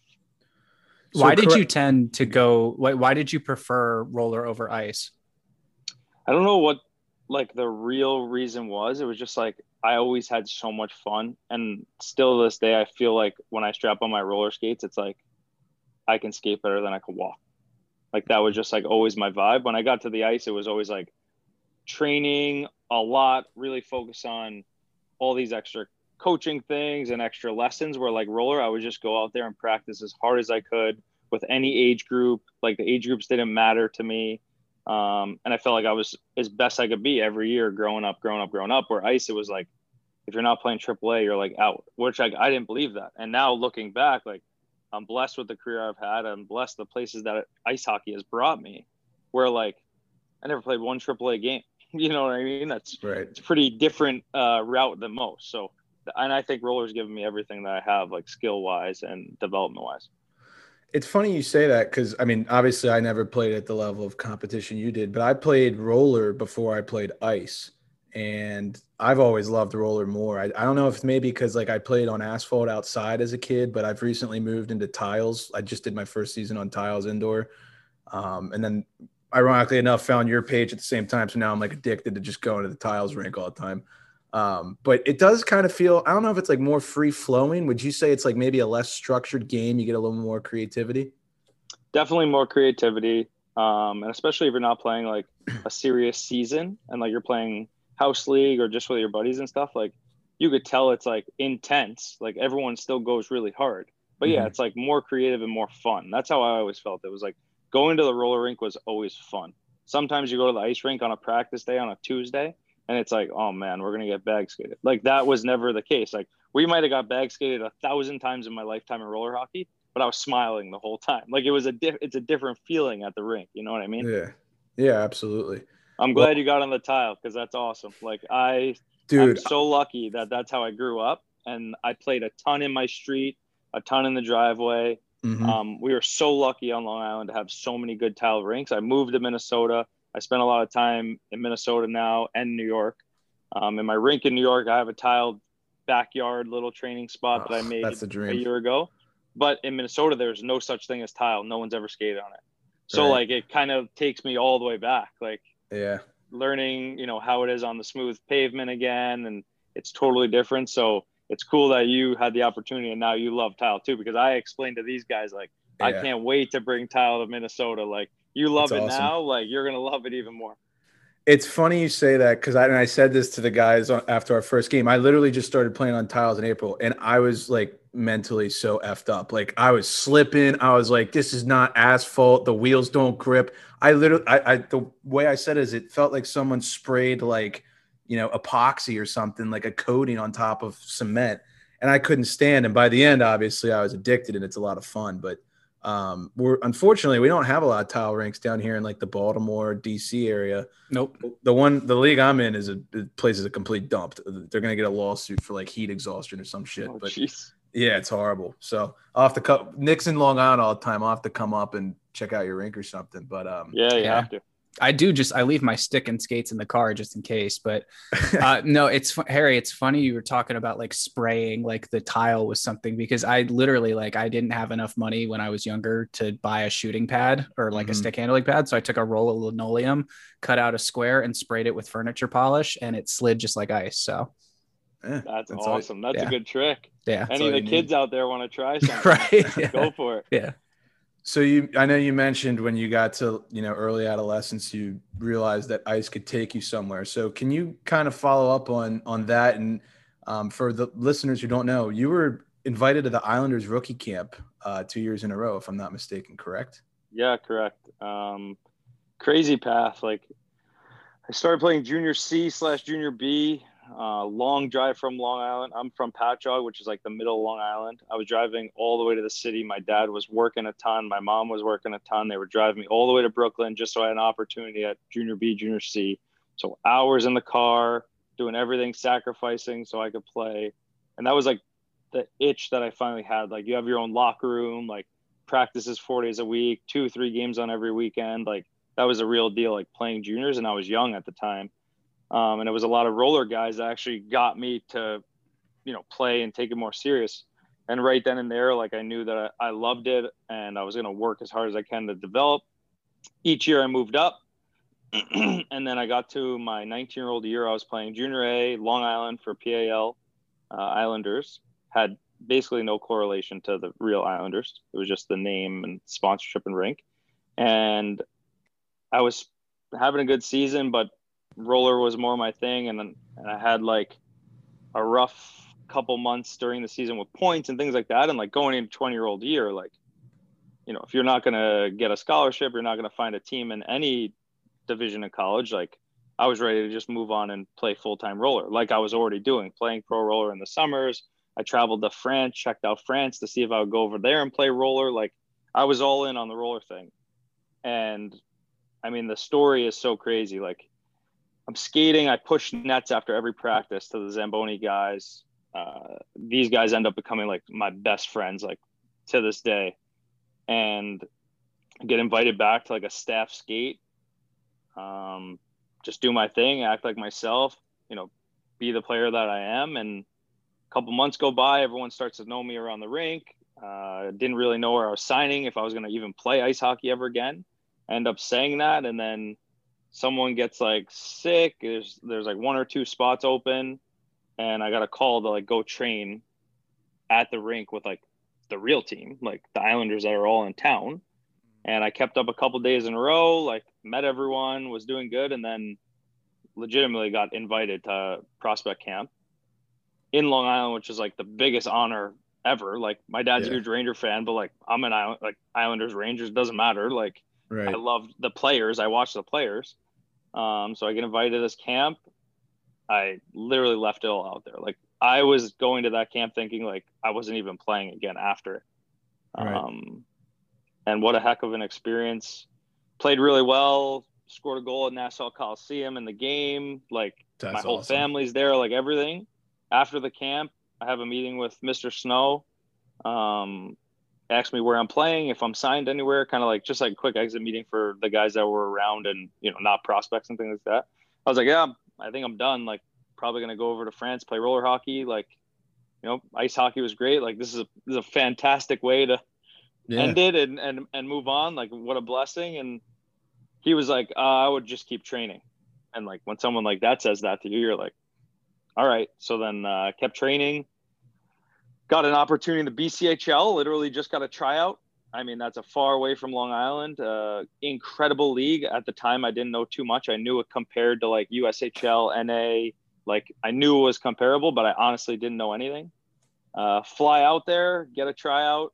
So why did you tend to go? Why, why did you prefer roller over ice? I don't know what like the real reason was it was just like I always had so much fun, and still to this day, I feel like when I strap on my roller skates, it's like I can skate better than I can walk. Like that was just like always my vibe. When I got to the ice, it was always like training a lot, really focus on all these extra coaching things and extra lessons. Where like roller, I would just go out there and practice as hard as I could with any age group. Like the age groups didn't matter to me. Um, and I felt like I was as best I could be every year growing up, growing up, growing up. Where ice, it was like, if you're not playing AAA, you're like out, which I, I didn't believe that. And now looking back, like I'm blessed with the career I've had. I'm blessed the places that ice hockey has brought me, where like I never played one AAA game. You know what I mean? That's right. It's a pretty different uh, route than most. So, and I think roller's given me everything that I have, like skill wise and development wise. It's funny you say that because I mean, obviously, I never played at the level of competition you did, but I played roller before I played ice, and I've always loved roller more. I, I don't know if maybe because like I played on asphalt outside as a kid, but I've recently moved into tiles. I just did my first season on tiles indoor, um, and then ironically enough, found your page at the same time. So now I'm like addicted to just going to the tiles rink all the time. Um, but it does kind of feel, I don't know if it's like more free flowing. Would you say it's like maybe a less structured game? You get a little more creativity? Definitely more creativity. Um, and especially if you're not playing like a serious season and like you're playing house league or just with your buddies and stuff, like you could tell it's like intense. Like everyone still goes really hard. But yeah, mm-hmm. it's like more creative and more fun. That's how I always felt. It was like going to the roller rink was always fun. Sometimes you go to the ice rink on a practice day on a Tuesday and it's like, oh man, we're gonna get bag skated. Like that was never the case. Like we might have got bag skated a thousand times in my lifetime in roller hockey, but I was smiling the whole time. Like it was a diff- it's a different feeling at the rink. You know what I mean? Yeah, yeah, absolutely. I'm glad well, you got on the tile because that's awesome. Like I, dude, I'm so lucky that that's how I grew up, and I played a ton in my street, a ton in the driveway. Mm-hmm. Um, we were so lucky on Long Island to have so many good tile rinks. I moved to Minnesota. I spent a lot of time in Minnesota now and New York. Um, in my rink in New York, I have a tiled backyard little training spot oh, that I made a year ago. But in Minnesota, there's no such thing as tile. No one's ever skated on it. So right. like it kind of takes me all the way back. Like yeah, learning, you know, how it is on the smooth pavement again, and it's totally different. So it's cool that you had the opportunity and now you love tile too because I explained to these guys like yeah. I can't wait to bring tile to Minnesota. Like you love That's it awesome. now, like you're gonna love it even more. It's funny you say that because I and I said this to the guys after our first game. I literally just started playing on tiles in April, and I was like mentally so effed up. Like I was slipping. I was like, "This is not asphalt. The wheels don't grip." I literally, I, I the way I said it is, it felt like someone sprayed like you know, epoxy or something like a coating on top of cement. And I couldn't stand. And by the end, obviously, I was addicted, and it's a lot of fun. But um, we're unfortunately we don't have a lot of tile rinks down here in like the Baltimore, DC area. Nope. The one, the league I'm in is a place is a complete dump. They're gonna get a lawsuit for like heat exhaustion or some shit. Oh, but geez. yeah, it's horrible. So I'll have to come. Nick's in Long Island all the time. I'll have to come up and check out your rink or something. But um, yeah, you yeah. have to. I do just I leave my stick and skates in the car just in case. But uh, no, it's Harry. It's funny you were talking about like spraying like the tile was something because I literally like I didn't have enough money when I was younger to buy a shooting pad or like mm-hmm. a stick handling pad. So I took a roll of linoleum, cut out a square, and sprayed it with furniture polish, and it slid just like ice. So. Yeah, that's, that's, awesome. All, that's yeah. a good trick. Yeah. Any of the kids need. out there want to try something? right. Yeah. Go for it. Yeah. So you, I know you mentioned when you got to you know early adolescence, you realized that ice could take you somewhere. So can you kind of follow up on on that? And um, for the listeners who don't know, you were invited to the Islanders rookie camp uh, two years in a row, if I'm not mistaken. Correct? Yeah, correct. Um, crazy path. Like I started playing junior C slash junior B uh, long drive from Long Island. I'm from Patchogue, which is like the middle of Long Island. I was driving all the way to the city. My dad was working a ton. My mom was working a ton. They were driving me all the way to Brooklyn just so I had an opportunity at junior B, junior C. So hours in the car, doing everything, sacrificing so I could play. And that was like the itch that I finally had. Like you have your own locker room, like practices four days a week, two, three games on every weekend. Like that was a real deal, like playing juniors. And I was young at the time. Um, and it was a lot of roller guys that actually got me to, you know, play and take it more serious. And right then and there, like I knew that I, I loved it and I was going to work as hard as I can to develop. Each year I moved up. and then I got to my 19 year old year. I was playing junior A, Long Island for PAL uh, Islanders. Had basically no correlation to the real Islanders. It was just the name and sponsorship and rink. And I was having a good season, but roller was more my thing. And, then and I had like a rough couple months during the season with points and things like that. And like going into 20 year old year, like, you know, if you're not going to get a scholarship, you're not going to find a team in any division of college. Like I was ready to just move on and play full time roller, like I was already doing, playing pro roller in the summers. I traveled to France, checked out France to see if I would go over there and play roller. Like I was all in on the roller thing. And I mean, the story is so crazy. Like I'm skating, I push nets after every practice to the Zamboni guys. Uh, these guys end up becoming like my best friends, like to this day. And get invited back to like a staff skate. Um, just do my thing, act like myself, you know, be the player that I am. And a couple months go by, everyone starts to know me around the rink. Uh, didn't really know where I was signing, if I was going to even play ice hockey ever again. I end up saying that, and then someone gets like sick. There's there's like one or two spots open, and I got a call to like go train at the rink with like the real team, like the Islanders that are all in town. And I kept up a couple days in a row, like met everyone, was doing good, and then legitimately got invited to prospect camp in Long Island, which is like the biggest honor ever. Like my dad's yeah. a huge Ranger fan, but like I'm an Island, like Islanders, Rangers doesn't matter. Like right. I love the players. I watch the players. Um, so I get invited to this camp. I literally left it all out there. Like I was going to that camp thinking like I wasn't even playing again after. Right. Um, and what a heck of an experience. Played really well. Scored a goal at Nassau Coliseum in the game. Like That's my whole awesome. family's there. Like everything. After the camp, I have a meeting with Mr. Snow. Um, asked me where I'm playing, if I'm signed anywhere, kind of like just like a quick exit meeting for the guys that were around and you know not prospects and things like that. I was like, yeah, I think I'm done. Like probably gonna go over to France, play roller hockey. Like, you know, ice hockey was great. Like this is a this is a fantastic way to yeah. end it and and and move on. Like what a blessing. And he was like, uh, I would just keep training. And like when someone like that says that to you, you're like, all right. So then uh, kept training got an opportunity in the BCHL. Literally just got a tryout. I mean, that's a far away from Long Island. Uh, incredible league. At the time, I didn't know too much. I knew it compared to like USHL, NA. Like I knew it was comparable, but I honestly didn't know anything. Uh, fly out there, get a tryout.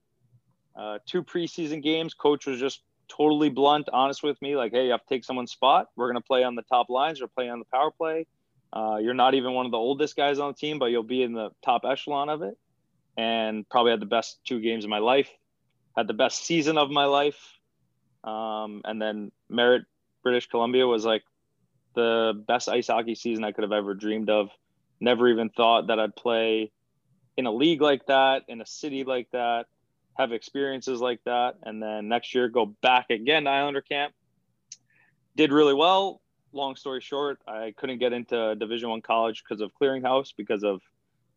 Uh, two preseason games. Coach was just totally blunt, honest with me. Like, hey, you have to take someone's spot. We're gonna play on the top lines. We're playing on the power play. Uh, you're not even one of the oldest guys on the team, but you'll be in the top echelon of it and probably had the best two games of my life, had the best season of my life. Um, and then Merritt, British Columbia was like the best ice hockey season I could have ever dreamed of. Never even thought that I'd play in a league like that, in a city like that, have experiences like that. And then next year, go back again to Islander camp. Did really well. Long story short, I couldn't get into Division One college because of clearinghouse, because of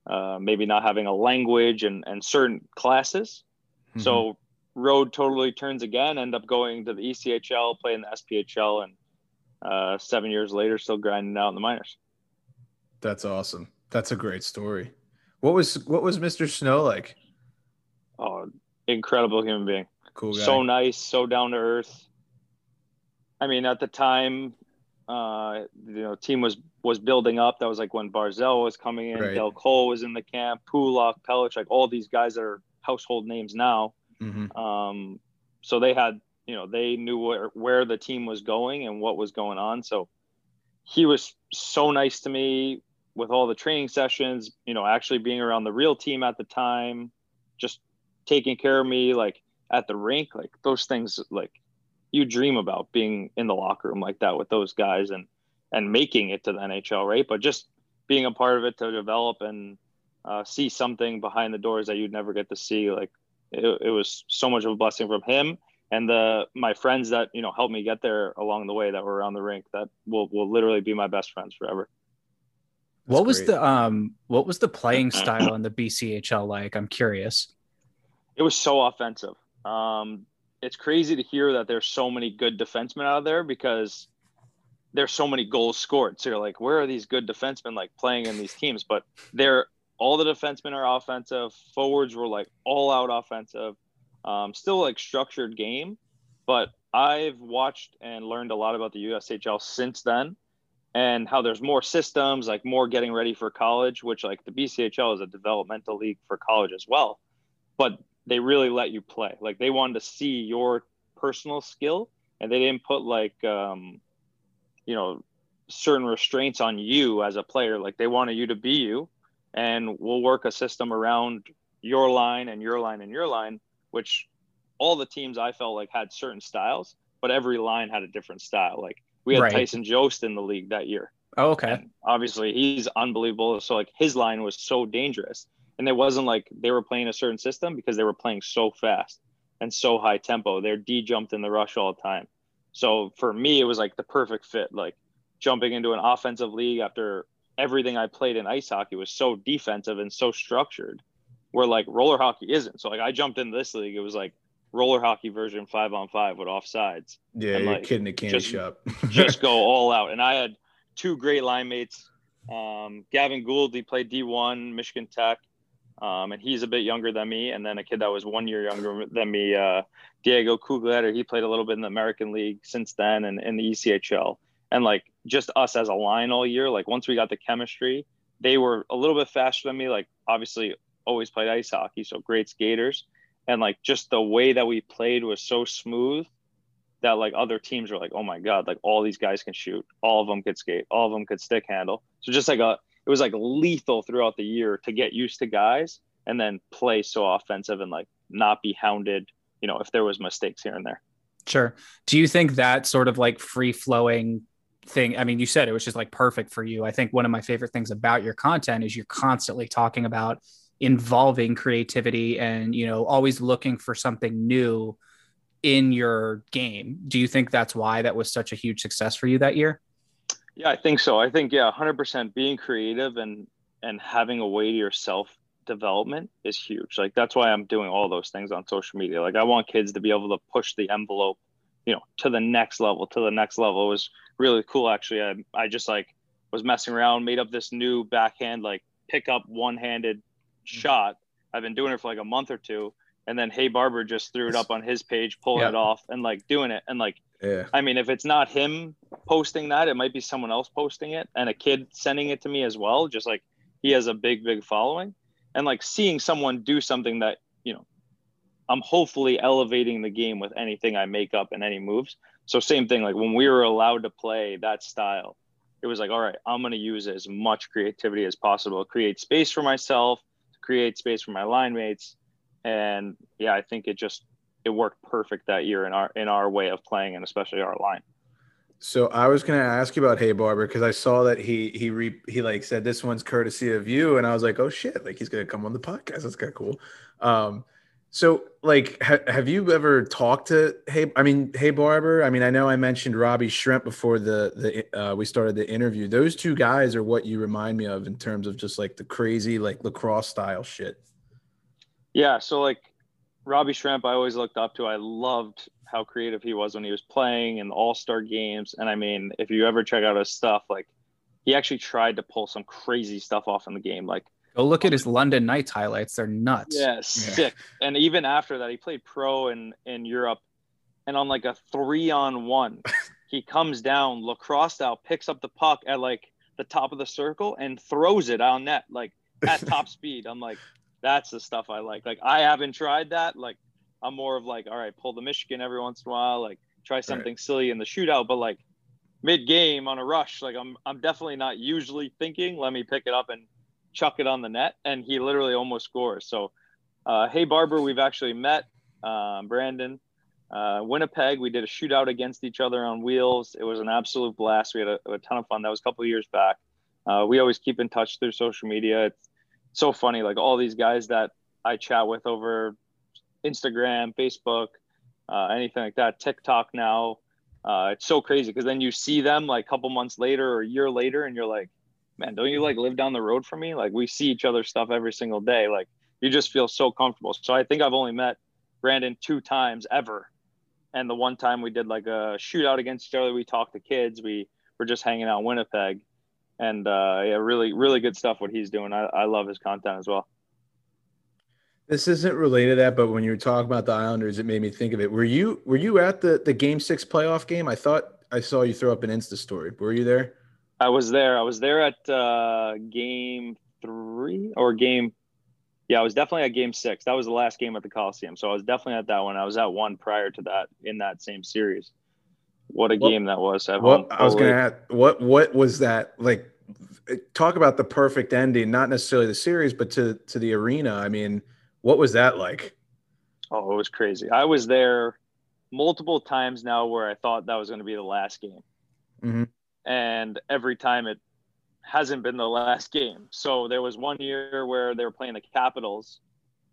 uh, maybe not having a language and, and certain classes. Mm-hmm. So road totally turns again, end up going to the ECHL, playing the SPHL, and uh, seven years later, still grinding out in the minors. That's awesome. That's a great story. What was what was Mr. Snow like? Oh, incredible human being. Cool guy. So nice, so down to earth. I mean, at the time, uh, you know, team was was building up. That was like when Barzal was coming in, right. Dal Colle was in the camp, Pulock, Pelech, like all these guys that are household names now. Mm-hmm. Um, so they had, you know, they knew where where the team was going and what was going on. So he was so nice to me with all the training sessions. You know, actually being around the real team at the time, just taking care of me, like at the rink, like those things, like you dream about being in the locker room like that with those guys and and making it to the NHL, right? But just being a part of it to develop and uh, see something behind the doors that you'd never get to see, like it, it was so much of a blessing from him and the my friends that you know helped me get there along the way that were around the rink that will will literally be my best friends forever. That's what was great. the um what was the playing style in the BCHL like? I'm curious. It was so offensive. Um, it's crazy to hear that there's so many good defensemen out there because there's so many goals scored. So you're like, where are these good defensemen like playing in these teams? But they're all the defensemen are offensive. Forwards were like all out offensive. Um, still like structured game, but I've watched and learned a lot about the USHL since then and how there's more systems, like more getting ready for college, which like the BCHL is a developmental league for college as well. But they really let you play. Like they wanted to see your personal skill and they didn't put like um, you know, certain restraints on you as a player. Like they wanted you to be you and we'll work a system around your line and your line and your line, which all the teams I felt like had certain styles, but every line had a different style. Like we had right. Tyson Jost in the league that year. Oh, okay. And obviously, he's unbelievable. So like his line was so dangerous, and it wasn't like they were playing a certain system because they were playing so fast and so high tempo. They're D jumped in the rush all the time. So for me, it was like the perfect fit. Like jumping into an offensive league after everything I played in ice hockey was so defensive and so structured, where like roller hockey isn't. So like I jumped into this league, it was like roller hockey version five on five with offsides. Yeah, and, you're like, kidding the candy just, shop. just go all out. And I had two great line mates. Um, Gavin Gould, he played D1, Michigan Tech. Um, and he's a bit younger than me. And then a kid that was one year younger than me, uh, Diego Kugler, he played a little bit in the American League since then and in the ECHL. And like just us as a line all year, like once we got the chemistry, they were a little bit faster than me. Like obviously always played ice hockey, so great skaters and like just the way that we played was so smooth that like other teams were like, oh my god, like all these guys can shoot, all of them could skate, all of them could stick handle. So just like a, it was like lethal throughout the year to get used to guys and then play so offensive and like not be hounded, you know, if there was mistakes here and there. Sure. Do you think that sort of like free flowing thing? I mean, you said it was just like perfect for you. I think one of my favorite things about your content is you're constantly talking about involving creativity and you know always looking for something new in your game do you think that's why that was such a huge success for you that year yeah i think so i think yeah 100% being creative and and having a way to yourself development is huge like that's why i'm doing all those things on social media like i want kids to be able to push the envelope you know to the next level to the next level it was really cool actually i, I just like was messing around made up this new backhand like pick up one-handed mm. shot. I've been doing it for like a month or two. And then Hey Barber just threw it up on his page, pulling yeah. it off and like doing it. And like, yeah. I mean, if it's not him posting that, it might be someone else posting it and a kid sending it to me as well. Just like he has a big, big following. And like seeing someone do something that, you know, I'm hopefully elevating the game with anything I make up and any moves. So same thing, like when we were allowed to play that style, it was like, all right, I'm going to use as much creativity as possible, create space for myself, create space for my line mates. And yeah, I think it just it worked perfect that year in our in our way of playing and especially our line. So I was gonna ask you about Hey Barber because I saw that he he re, he like said this one's courtesy of you, and I was like, oh shit, like he's gonna come on the podcast. That's kind of cool. Um, so, like, ha- have you ever talked to Hey? I mean, Hey Barber. I mean, I know I mentioned Robbie Schremp before the the uh, we started the interview. Those two guys are what you remind me of in terms of just like the crazy like lacrosse style shit. Yeah. So like Robbie Schremp, I always looked up to. I loved how creative he was when he was playing in the All Star games. And I mean, if you ever check out his stuff, like he actually tried to pull some crazy stuff off in the game, like Go look at his London Knights highlights. They're nuts. Yeah, sick. Yeah. And even after that, he played pro in in Europe, and on like a three on one, he comes down lacrosse style, picks up the puck at like the top of the circle and throws it on net like at top speed. I'm like, that's the stuff I like. Like I haven't tried that. Like I'm more of like, all right, pull the Michigan every once in a while, like try something right. silly in the shootout, but like mid game on a rush, like I'm I'm definitely not usually thinking, let me pick it up and chuck it on the net, and he literally almost scores. So, uh, hey Barber, we've actually met um, Brandon. Uh, Winnipeg, we did a shootout against each other on wheels. It was an absolute blast. We had a, a ton of fun. That was a couple years back. Uh, we always keep in touch through social media. It's so funny, like all these guys that I chat with over Instagram, Facebook, uh, anything like that, TikTok now. Uh, it's so crazy because then you see them like a couple months later or a year later, and you're like, man, don't you like live down the road from me? Like we see each other stuff every single day. Like you just feel so comfortable. So I think I've only met Brandon two times ever. And the one time we did like a shootout against each other, we talked to kids, we we're just hanging out in Winnipeg. And uh, yeah, really, really good stuff. What he's doing, I, I love his content as well. This isn't related to that, but when you were talking about the Islanders, it made me think of it. Were you were you at the the Game Six playoff game? I thought I saw you throw up an Insta story. Were you there? I was there. I was there at uh, Game Three or Game. Yeah, I was definitely at Game Six. That was the last game at the Coliseum, so I was definitely at that one. I was at one prior to that in that same series. What a game that was! At What home. I was gonna ask, what what was that like? Talk about the perfect ending, not necessarily the series, but to to the arena. I mean, what was that like? Oh, it was crazy. I was there multiple times now where I thought that was going to be the last game. Mhm. And every time it hasn't been the last game. So there was one year where they were playing the Capitals.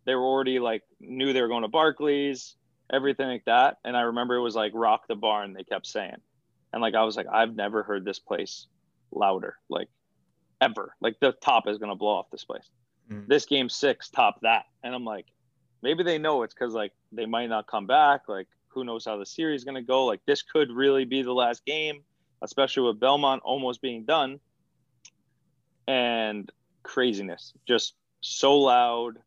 They were already like knew they were going to Barclays, everything like that. And I remember it was like rock the barn, they kept saying. And like I was like, I've never heard this place louder, like ever. Like the top is gonna blow off this place. Mhm. This game six top that. And I'm like, maybe they know it's because like they might not come back. Like who knows how the series is gonna go? Like this could really be the last game, especially with Belmont almost being done. And craziness, just so loud,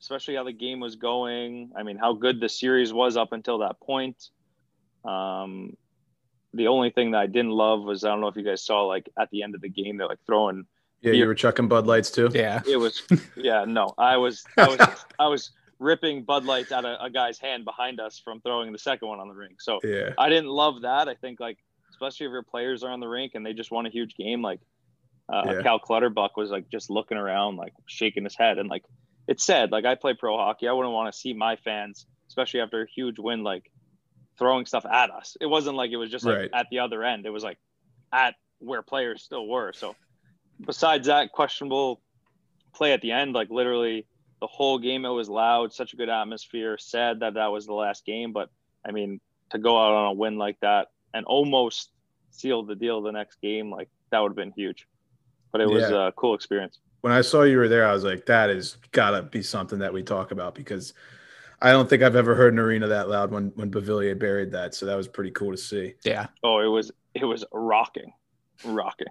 especially how the game was going. I mean, how good the series was up until that point. Um, the only thing that I didn't love was I don't know if you guys saw like at the end of the game they're like throwing Yeah, you were chucking Bud Lights too. Yeah. it was yeah no i was i was i was ripping bud lights out of a guy's hand behind us from throwing the second one on the rink so Yeah. i didn't love that i think like especially if your players are on the rink and they just won a huge game like uh, Yeah. cal clutterbuck was like just looking around like shaking his head and like it said like i play pro hockey i wouldn't want to see my fans especially after a huge win like throwing stuff at us it wasn't like it was just like Right. at the other end it was like at where players still were so besides that questionable play at the end, like literally the whole game, it was loud, such a good atmosphere. Sad that that was the last game, but I mean, to go out on a win like that and almost seal the deal the next game, like that would have been huge. But it was Yeah. a cool experience. When I saw you were there, I was like, that is gotta be something that we talk about because I don't think I've ever heard an arena that loud when when Beauvillier buried that. So that was pretty cool to see. Yeah. Oh, it was it was rocking, rocking.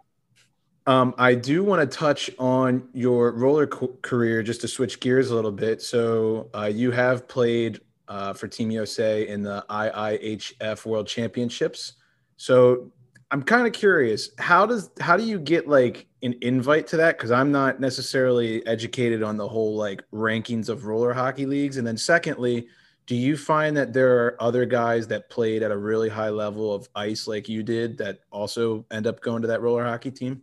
Um, I do want to touch on your roller co- career just to switch gears a little bit. So uh, you have played uh, for Team USA in the IIHF World Championships. So I'm kind of curious how does how do you get like an invite to that? Because I'm not necessarily educated on the whole like rankings of roller hockey leagues. And then secondly, do you find that there are other guys that played at a really high level of ice like you did that also end up going to that roller hockey team?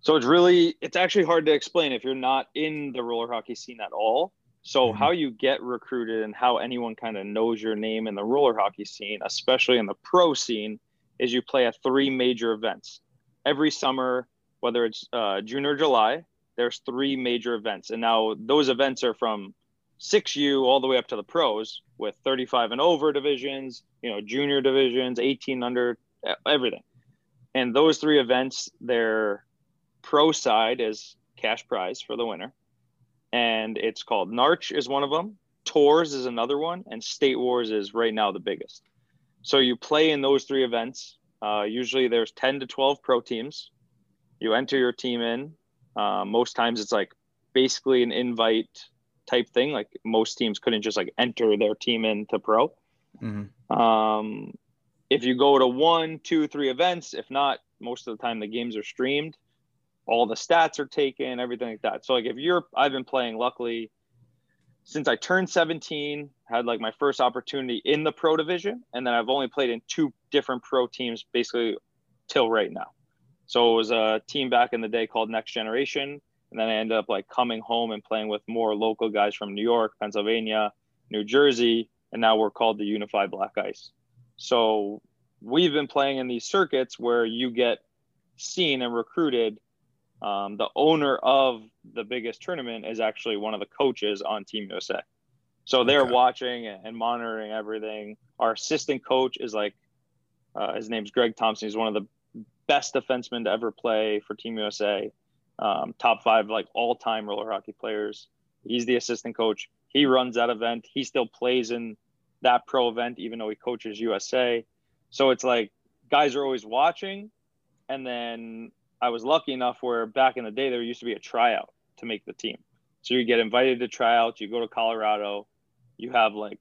So it's really it's actually hard to explain if you're not in the roller hockey scene at all. So Mhm. how you get recruited and how anyone kind of knows your name in the roller hockey scene, especially in the pro scene, is you play at three major events. Every summer, whether it's uh, June or July. There's three major events, and now those events are from 6U all the way up to the pros with 35 and over divisions, you know, junior divisions, 18 under, everything. And those three events, they're pro side is cash prize for the winner. And it's called NARCh is one of them. Tours is another one. And state wars is right now the biggest so you play in those three events uh, usually there's 10 to 12 pro teams you enter your team in uh, most times it's like basically an invite type thing like most teams couldn't just like enter their team into pro Mhm. um, if you go to one, two, three events, if not, most of the time the games are streamed. All the stats are taken, everything like that. So like if you're, I've been playing luckily since I turned 17, had like my first opportunity in the pro division, and then I've only played in two different pro teams basically till right now. So it was a team back in the day called Next Generation, and then I ended up like coming home and playing with more local guys from New York, Pennsylvania, New Jersey, and now we're called the Unified Black Ice. So we've been playing in these circuits where you get seen and recruited. Um, the owner of the biggest tournament is actually one of the coaches on Team USA. So they're Okay. watching and monitoring everything. Our assistant coach is like, uh, his name's Greg Thompson. He's one of the best defensemen to ever play for Team USA. Um, top five, like all time roller hockey players. He's the assistant coach. He runs that event. He still plays in that pro event, even though he coaches USA. So it's like guys are always watching. And then I was lucky enough where back in the day there used to be a tryout to make the team. So you get invited to tryouts, you go to Colorado, you have like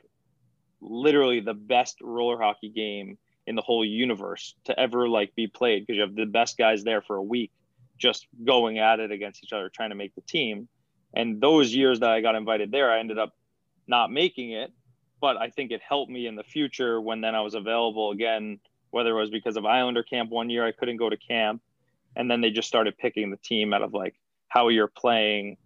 literally the best roller hockey game in the whole universe to ever like be played because you have the best guys there for a week just going at it against each other trying to make the team. And those years that I got invited there, I ended up not making it, but I think it helped me in the future when then I was available again, whether it was because of Islander camp one year I couldn't go to camp and then they just started picking the team out of like how you're playing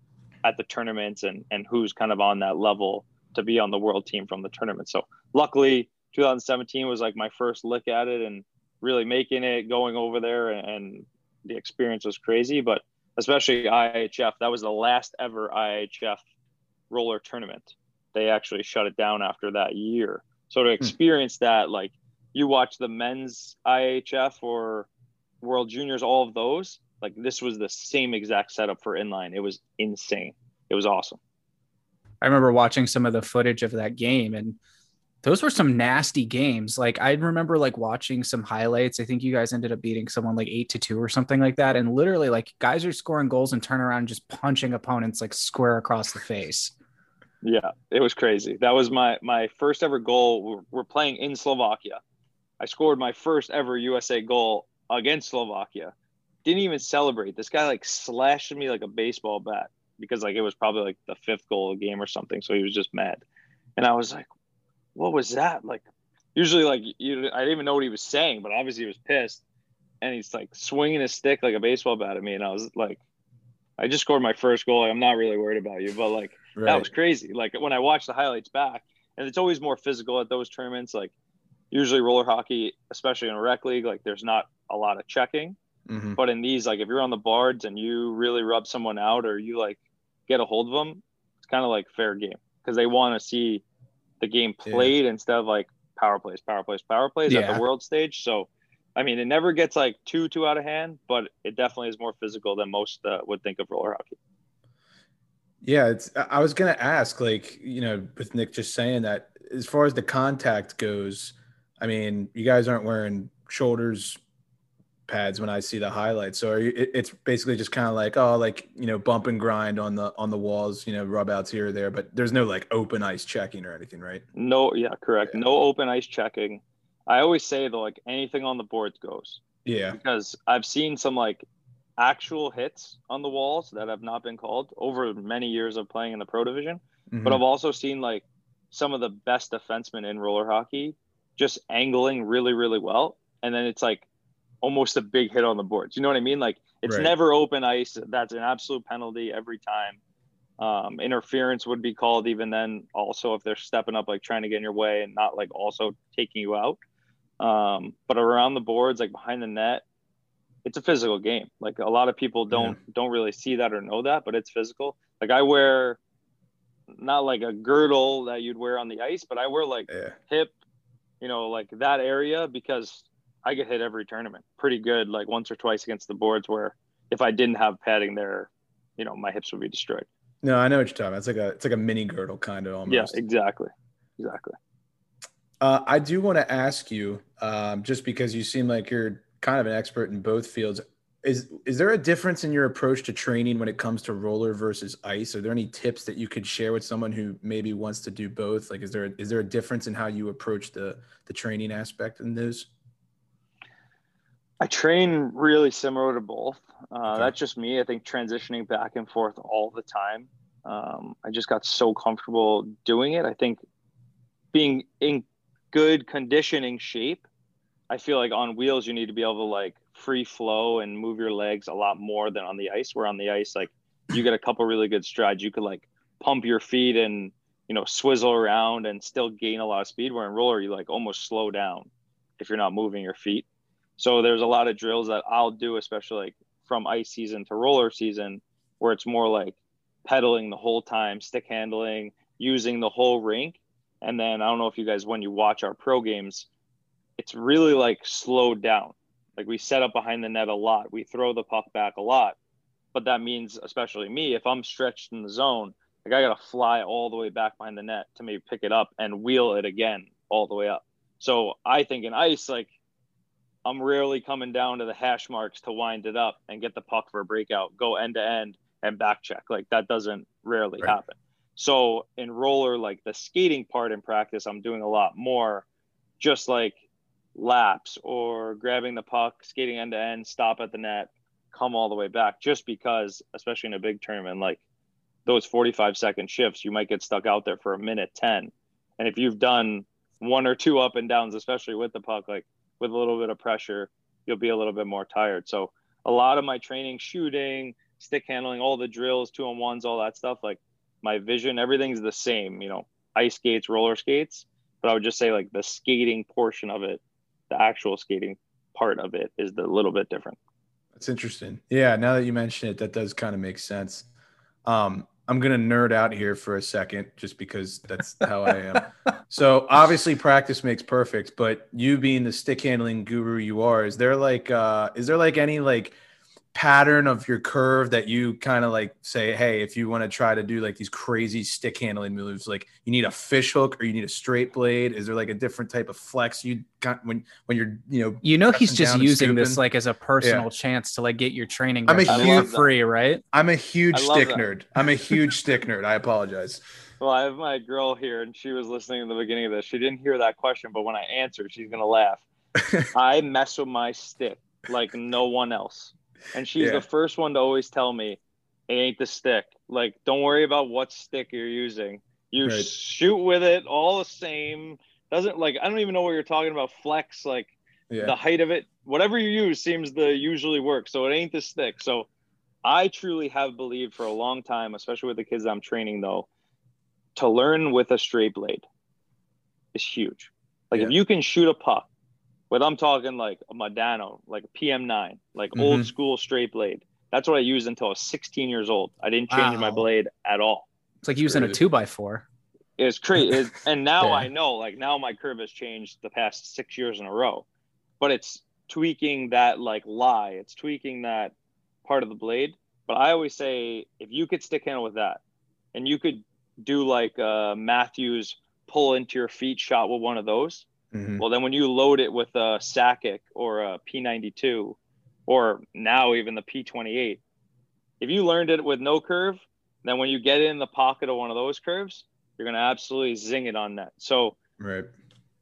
at the tournaments and and who's kind of on that level to be on the world team from the tournament. So luckily 2017 was like my first look at it and really making it going over there and the experience was crazy, but especially IHF, that was the last ever IHF roller tournament. They actually shut it down after that year. So to hmm. experience that, like you watch the men's IHF or World Juniors, all of those, like this was the same exact setup for inline. It was insane. It was awesome. I remember watching some of the footage of that game and those were some nasty games. Like I remember like watching some highlights. I think you guys ended up beating someone like eight to two or something like that. And literally like guys are scoring goals and turn around and just punching opponents like square across the face. Yeah, it was crazy. That was my my first ever goal. We're, we're playing in Slovakia. I scored my first ever USA goal against Slovakia. Didn't even celebrate. This guy like slashed me like a baseball bat because like it was probably like the fifth goal of the game or something. So he was just mad. And I was like, what was that? Like, usually, like, you, I didn't even know what he was saying, but obviously he was pissed. And he's like swinging his stick like a baseball bat at me. And I was like, I just scored my first goal. Like, I'm not really worried about you, but like, right. that was crazy. Like, when I watched the highlights back, and it's always more physical at those tournaments. Like, usually roller hockey, especially in a rec league, like, there's not a lot of checking. Mm-hmm. But in these, like, if you're on the boards and you really rub someone out or you like get a hold of them, it's kind of like fair game because they want to see the game played yeah. instead of like power plays, power plays, power plays yeah. at the world stage. So, I mean, it never gets like too too out of hand, but it definitely is more physical than most uh, would think of roller hockey. Yeah, it's. I was gonna ask, like, you know, with Nick just saying that, as far as the contact goes, I mean, you guys aren't wearing shoulders pads when I see the highlights. So you, it, it's basically just kind of like oh, like you know, bump and grind on the on the walls, you know, rub outs here or there. But there's no like open ice checking or anything, right? No, yeah, correct. Yeah. No open ice checking. I always say though, like anything on the boards goes. Yeah. Because I've seen some like actual hits on the walls that have not been called over many years of playing in the pro division. Mm-hmm. But I've also seen like some of the best defensemen in roller hockey just angling really, really well. And then it's like almost a big hit on the boards. You know what I mean? Like it's right. never open ice. That's an absolute penalty every time. Um, interference would be called even then. Also, if they're stepping up, like trying to get in your way and not like also taking you out. Um, but around the boards, like behind the net, it's a physical game. Like a lot of people don't yeah. don't really see that or know that, but it's physical. Like I wear not like a girdle that you'd wear on the ice, but I wear like yeah. hip, you know, like that area because I get hit every tournament pretty good, like once or twice against the boards where if I didn't have padding there, you know, my hips would be destroyed. No, I know what you're talking about. It's like a it's like a mini girdle kind of almost. Yeah, exactly. Exactly. Uh, I do want to ask you, um, just because you seem like you're kind of an expert in both fields. Is is there a difference in your approach to training when it comes to roller versus ice? Are there any tips that you could share with someone who maybe wants to do both? Like, is there is there a difference in how you approach the the training aspect in those? I train really similar to both. Uh, okay. That's just me. I think transitioning back and forth all the time. Um, I just got so comfortable doing it. I think being in good conditioning shape, I feel like on wheels, you need to be able to like free flow and move your legs a lot more than on the ice. Where on the ice, like you get a couple really good strides, you could like pump your feet and, you know, swizzle around and still gain a lot of speed. Where in roller, you like almost slow down if you're not moving your feet. So there's a lot of drills that I'll do, especially like from ice season to roller season, where it's more like pedaling the whole time, stick handling, using the whole rink. And then I don't know if you guys, when you watch our pro games, it's really like slowed down. Like we set up behind the net a lot, we throw the puck back a lot. But that means, especially me, if I'm stretched in the zone, like I got to fly all the way back behind the net to maybe pick it up and wheel it again all the way up. So I think in ice, like I'm rarely coming down to the hash marks to wind it up and get the puck for a breakout, go end to end and back check. Like that doesn't rarely Right. happen. So in roller, like the skating part in practice, I'm doing a lot more just like laps or grabbing the puck, skating end to end, stop at the net, come all the way back, just because, especially in a big tournament, like those 45 second shifts, you might get stuck out there for a minute 10. And if you've done one or two up and downs, especially with the puck, like with a little bit of pressure, you'll be a little bit more tired. So a lot of my training, shooting, stick handling, all the drills, two on ones, all that stuff, like my vision, everything's the same, you know, ice skates, roller skates. But I would just say like the skating portion of it, the actual skating part of it is the little bit different. That's interesting. Yeah, now that you mention it, that does kind of make sense. Um, I'm gonna nerd out here for a second, just because that's how I am. So obviously, practice makes perfect. But you being the stick handling guru you are, is there like, uh, is there like any like pattern of your curve that you kind of like say, hey, if you want to try to do like these crazy stick handling moves, like you need a fish hook or you need a straight blade? Is there like a different type of flex you got when when you're you know You know he's just using this like as a personal chance to like get your training I'm a huge- free, right? I'm a huge stick that. nerd. I'm a huge stick nerd. I apologize. Well, I have my girl here, and she was listening in the beginning of this. She didn't hear that question, but when I answered, she's gonna laugh. I mess with my stick like no one else, and she's Yeah. the first one to always tell me, "It ain't the stick. Like, don't worry about what stick you're using. You Right. shoot with it all the same. Doesn't like I don't even know what you're talking about. Flex like Yeah. the height of it, whatever you use seems to usually work. So it ain't the stick. So I truly have believed for a long time, especially with the kids I'm training though, to learn with a straight blade is huge. Like if you can shoot a puck with I'm talking like a Modano, like a PM9, like old Mhm. school straight blade. That's what I used until I was 16 years old. I didn't change my blade at all. It's like using a two by four. It's crazy. and now Yeah. I know, like now my curve has changed the past six years in a row, but it's tweaking that like lie. It's tweaking that part of the blade. But I always say if you could stick handle with that and you could do like uh, Matthews pull into your feet shot with one of those, Mhm. well, then when you load it with a Sakic or a P92 or now even the P28, if you learned it with no curve, then when you get in the pocket of one of those curves, you're going to absolutely zing it on net. So Right.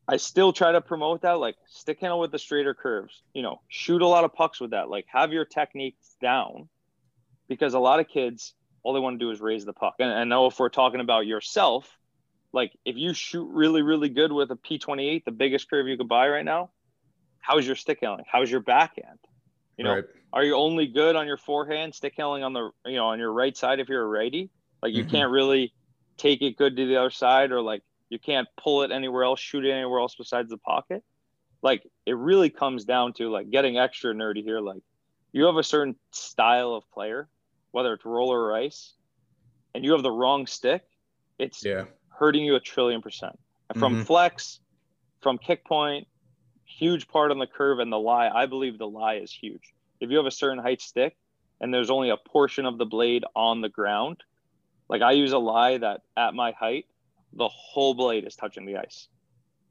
I still try to promote that, like stick handle with the straighter curves, you know, shoot a lot of pucks with that, like have your techniques down because a lot of kids, all they want to do is raise the puck. And I know if we're talking about yourself, like if you shoot really, really good with a P28, the biggest curve you could buy right now, how's your stick handling? How's your backhand? You know, right. are you only good on your forehand, stick handling on the, you know, on your right side if you're a righty? Like you Mhm. can't really take it good to the other side or like you can't pull it anywhere else, shoot it anywhere else besides the pocket. Like it really comes down to like getting extra nerdy here. Like you have a certain style of player, whether it's roller or ice, and you have the wrong stick, it's Yeah. Hurting you a trillion percent. And from Mhm. flex, from kick point, huge part on the curve and the lie. I believe the lie is huge. If you have a certain height stick and there's only a portion of the blade on the ground, like I use a lie that at my height, the whole blade is touching the ice.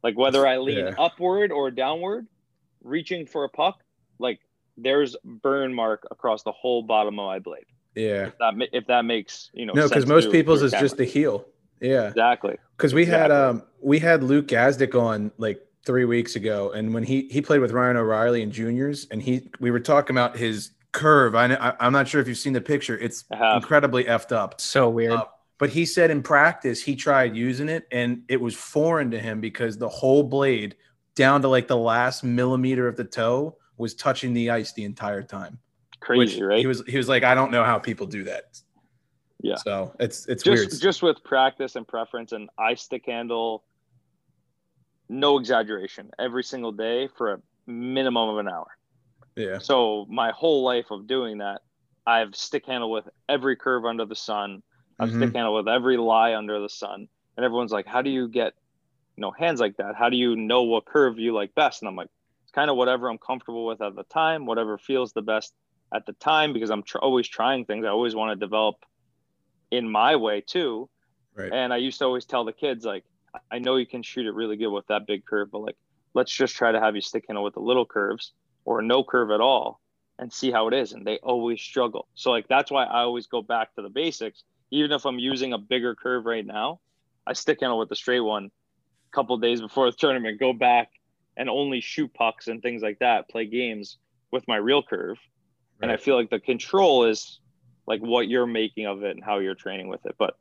Like whether I lean Yeah. upward or downward, reaching for a puck, like there's burn mark across the whole bottom of my blade. Yeah. If that if that makes you know No, because most people's is just the heel. Yeah. exactly Because we had um we had Luke Gazdic on like three weeks ago, and when he he played with Ryan O'Reilly in juniors, and he we were talking about his curve. I, I I'm not sure if you've seen the picture. It's I have. incredibly effed up. So weird. Uh, but he said in practice he tried using it, and it was foreign to him because the whole blade down to like the last millimeter of the toe was touching the ice the entire time. crazy, which right? He was he was like, I don't know how people do that. Yeah. So it's it's just weird. just with practice and preference and I stick handle no exaggeration every single day for a minimum of an hour. yeah. So my whole life of doing that, I've stick handle with every curve under the sun. I've Mhm. stick handle with every lie under the sun. And everyone's like, how do you get, you know, hands like that? How do you know what curve you like best? And I'm like, it's kind of whatever I'm comfortable with at the time, whatever feels the best at the time, because I'm tr- always trying things. I always want to develop in my way too. Right. And I used to always tell the kids, like, I know you can shoot it really good with that big curve, but like, let's just try to have you stick handle with the little curves. or no curve at all and see how it is. And they always struggle. So like that's why I always go back to the basics. Even if I'm using a bigger curve right now, I stick handle with the straight one a couple days before the tournament, go back and only shoot pucks and things like that, play games with my real curve. Right. And I feel like the control is like what you're making of it and how you're training with it. But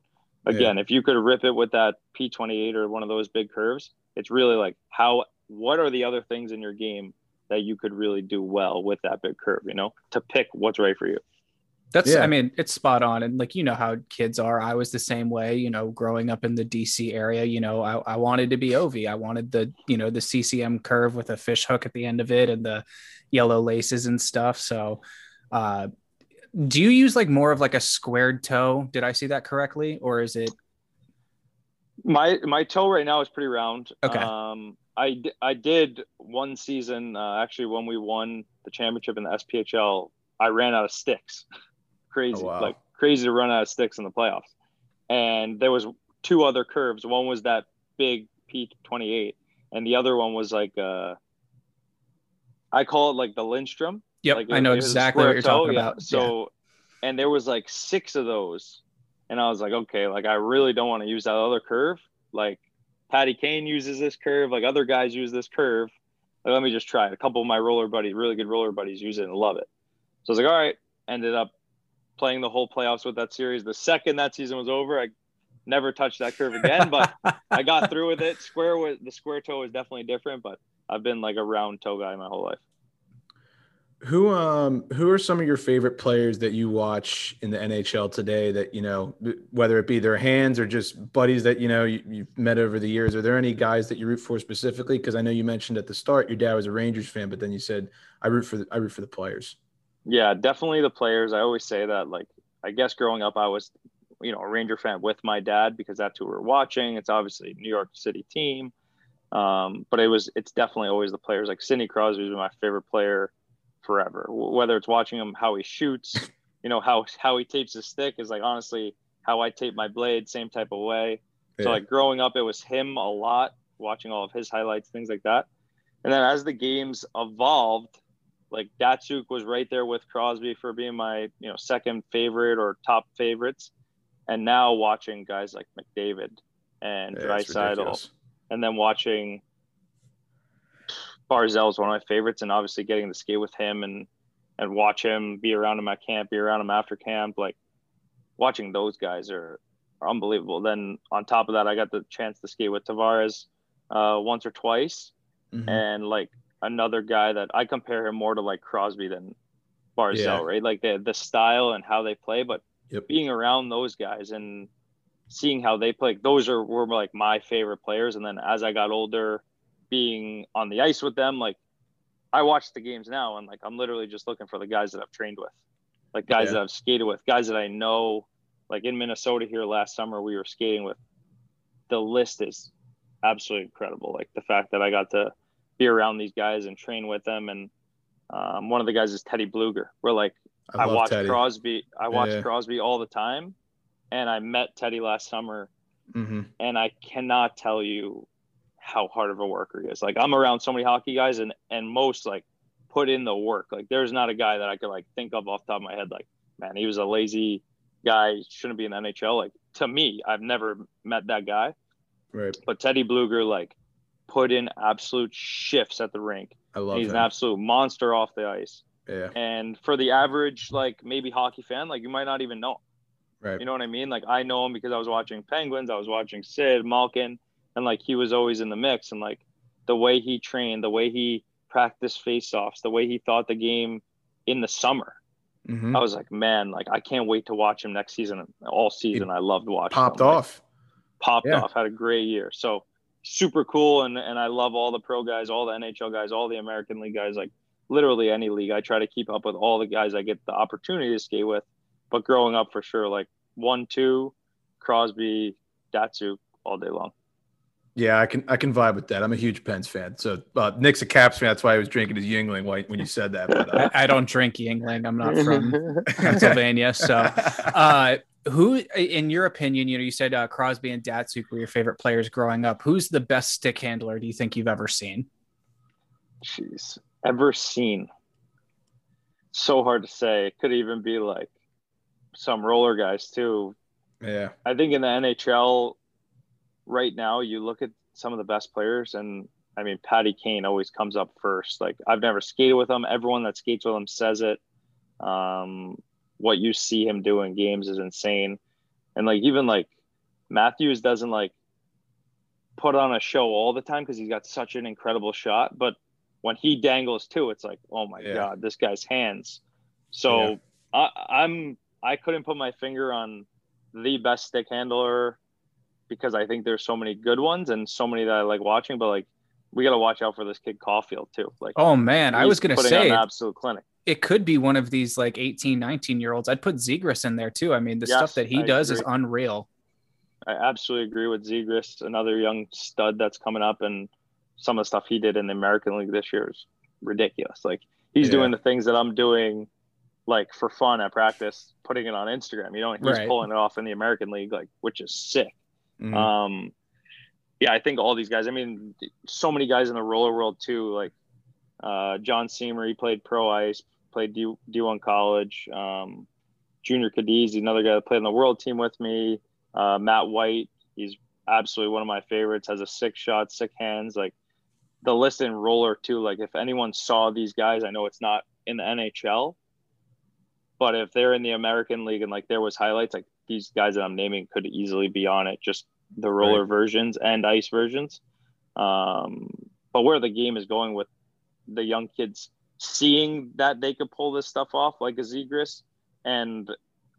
again, yeah. if you could rip it with that P28 or one of those big curves, it's really like how what are the other things in your game that you could really do well with that big curve, you know, to pick what's right for you. That's, yeah. I mean, it's spot on. And like, you know how kids are. I was the same way, you know, growing up in the DC area, you know, I, I wanted to be OV. I wanted the, you know, the CCM curve with a fish hook at the end of it and the yellow laces and stuff. So, uh, do you use like more of like a squared toe? Did I see that correctly? Or is it? My, my toe right now is pretty round. Okay. Um, I, I did one season, uh, actually, when we won the championship in the SPHL, I ran out of sticks. crazy, oh, wow. like crazy to run out of sticks in the playoffs. And there was two other curves. One was that big P28, and the other one was like uh, I call it like the Lidstrom. Yep, like I know exactly what you're toe. talking yeah. about. So, yeah. and there was like six of those, and I was like, okay, like I really don't want to use that other curve. Like Patty Kane uses this curve, like other guys use this curve. Like, let me just try it. A couple of my roller buddies, really good roller buddies, use it and love it. So I was like, all right. Ended up playing the whole playoffs with that series. The second that season was over, I never touched that curve again, but I got through with it. Square was the square toe is definitely different, but I've been like a round toe guy my whole life. Who um who are some of your favorite players that you watch in the NHL today that you know whether it be their hands or just buddies that you know you, have met over the years are there any guys that you root for specifically because I know you mentioned at the start your dad was a Rangers fan but then you said I root for the, I root for the players. Yeah, definitely the players. I always say that. Like, I guess growing up, I was, you know, a Ranger fan with my dad because that's who we are watching. It's obviously New York City team, um, but it was. It's definitely always the players. Like Sidney Crosby is my favorite player forever. Whether it's watching him how he shoots, you know, how how he tapes his stick is like honestly how I tape my blade, same type of way. Yeah. So like growing up, it was him a lot, watching all of his highlights, things like that. And then as the games evolved, like Datsyuk was right there with Crosby for being my you know second favorite or top favorites, and now watching guys like McDavid and yeah, Draisaitl, and then watching Barzal is one of my favorites, and obviously getting to skate with him and and watch him be around him at camp, be around him after camp, like watching those guys are, are unbelievable. Then on top of that, I got the chance to skate with Tavares uh, once or twice, mm-hmm. and like another guy that I compare him more to like Crosby than Barzal, yeah. right? Like the the style and how they play, but yep. being around those guys and seeing how they play, those are were like my favorite players. And then as I got older, being on the ice with them, like I watch the games now and like I'm literally just looking for the guys that I've trained with, like guys yeah. that I've skated with, guys that I know. Like in Minnesota here last summer, we were skating with. The list is absolutely incredible. Like the fact that I got to be around these guys and train with them. And um, one of the guys is Teddy Blueger. We're like, I, I watch Teddy. Crosby. I watch yeah. Crosby all the time, and I met Teddy last summer, mm-hmm. and I cannot tell you how hard of a worker he is. Like I'm around so many hockey guys, and and most like put in the work. Like there's not a guy that I could like think of off the top of my head. Like man, he was a lazy guy. Shouldn't be in the NHL. Like to me, I've never met that guy. Right. But Teddy Blueger like put in absolute shifts at the rink. I love. He's him. an absolute monster off the ice. Yeah. And for the average, like maybe hockey fan, like you might not even know. Right. You know what I mean? Like I know him because I was watching Penguins, I was watching Sid Malkin, and like he was always in the mix. And like the way he trained, the way he practiced face-offs, the way he thought the game in the summer. Mm-hmm. I was like, man, like I can't wait to watch him next season. All season, I loved watching. Popped him. off. Like, popped yeah. off. Had a great year. So super cool and and I love all the pro guys, all the NHL guys, all the American League guys, like literally any league. I try to keep up with all the guys I get the opportunity to skate with. But growing up for sure, like one, two, Crosby, Datsyuk all day long. Yeah, I can I can vibe with that. I'm a huge Pens fan. So uh, Nick's a Caps fan. That's why I was drinking his Yuengling when you said that. But, uh, I, I, don't drink Yuengling. I'm not from Pennsylvania. So uh, who, in your opinion, you know, you said uh, Crosby and Datsyuk were your favorite players growing up. Who's the best stick handler do you think you've ever seen? Jeez, ever seen. So hard to say. It could even be like some roller guys too. Yeah. I think in the NHL right now, you look at some of the best players, and I mean, Patty Kane always comes up first. Like, I've never skated with him. Everyone that skates with him says it. Um, what you see him do in games is insane. And like, even like Matthews doesn't like put on a show all the time because he's got such an incredible shot. But when he dangles too, it's like, oh my Yeah. God, this guy's hands. So I, I'm, I couldn't put my finger on the best stick handler because I think there's so many good ones and so many that I like watching. But like, we got to watch out for this kid Caufield too. Like, Oh man, I was gonna putting say absolute clinic. it could be one of these like 18, 19 year olds. I'd put Zegras in there too. I mean, the Yes, stuff that he I does is unreal. I absolutely agree with Zegras, another young stud that's coming up, and some of the stuff he did in the American League this year is ridiculous. Like he's Yeah. doing the things that I'm doing, like for fun at practice, putting it on Instagram. You know, he's Right. pulling it off in the American League, like which is sick. Mhm. Um, yeah, I think all these guys. I mean, so many guys in the roller world too. Like uh, John Seamer, he played pro ice, played D D1 college. Um, Junior Cadiz, another guy that played on the world team with me. Uh, Matt White, he's absolutely one of my favorites. Has a six shot, sick hands. Like the list in roller too. Like if anyone saw these guys, I know it's not in the NHL, but if they're in the American League and like there was highlights, like these guys that I'm naming could easily be on it. Just the roller Right. versions and ice versions. Um, but where the game is going with the young kids seeing that they could pull this stuff off like a Zegras. And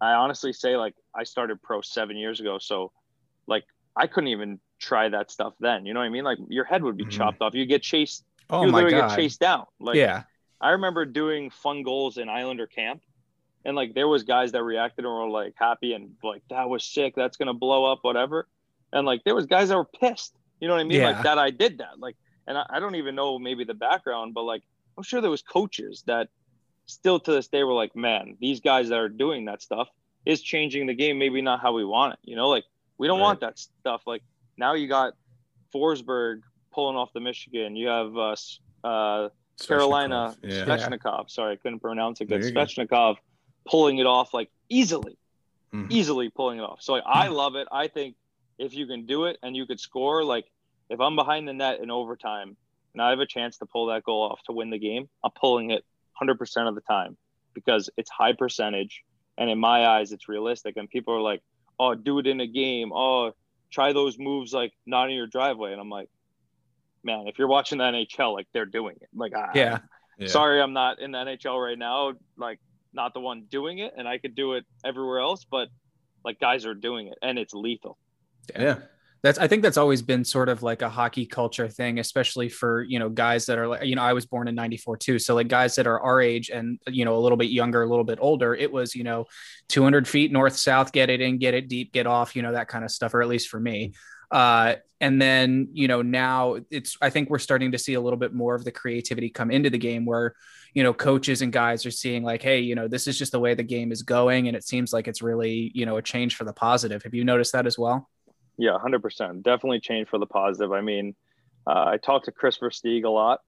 I honestly say like I started pro seven years ago. So like I couldn't even try that stuff then. You know what I mean? Like your head would be Mhm. chopped off. You get chased, Oh you my literally god. get chased down. Like yeah. I remember doing fun goals in Islander camp, and like there was guys that reacted and were like happy and like that was sick, that's gonna blow up, whatever. And like there was guys that were pissed. You know what I mean? Yeah. Like that I did that. Like, and I, I don't even know maybe the background, but like I'm sure there was coaches that still to this day were like, man, these guys that are doing that stuff is changing the game. Maybe not how we want it. You know, like we don't Right. want that stuff. Like now you got Forsberg pulling off the Michigan. You have uh, uh, Carolina Svechnikov, Yeah. Svechnikov. Sorry, I couldn't pronounce it good. There you go. Pulling it off like easily, Mhm. easily pulling it off. So like, I love it. I think if you can do it and you could score, like if I'm behind the net in overtime and I have a chance to pull that goal off to win the game, I'm pulling it 100% of the time because it's high percentage. And in my eyes, it's realistic. And people are like, oh, do it in a game. Oh, try those moves like not in your driveway. And I'm like, man, if you're watching the NHL, like they're doing it. Like, I, Yeah. Yeah. sorry i'm not in the nhl right now like not the one doing it and i could do it everywhere else but like guys are doing it and it's lethal Yeah. That's I think that's always been sort of like a hockey culture thing, especially for you know guys that are like you know I was born in '94 too, so like guys that are our age and you know a little bit younger, a little bit older, it was you know 200 feet north south, get it in, get it deep, get off, you know that kind of stuff, or at least for me. Uh, and then you know now it's I think we're starting to see a little bit more of the creativity come into the game where you know coaches and guys are seeing like hey you know this is just the way the game is going and it seems like it's really you know a change for the positive. Have you noticed that as well? Yeah 100% definitely changed for the positive. I mean uh, i talked to Kris Versteeg a lot.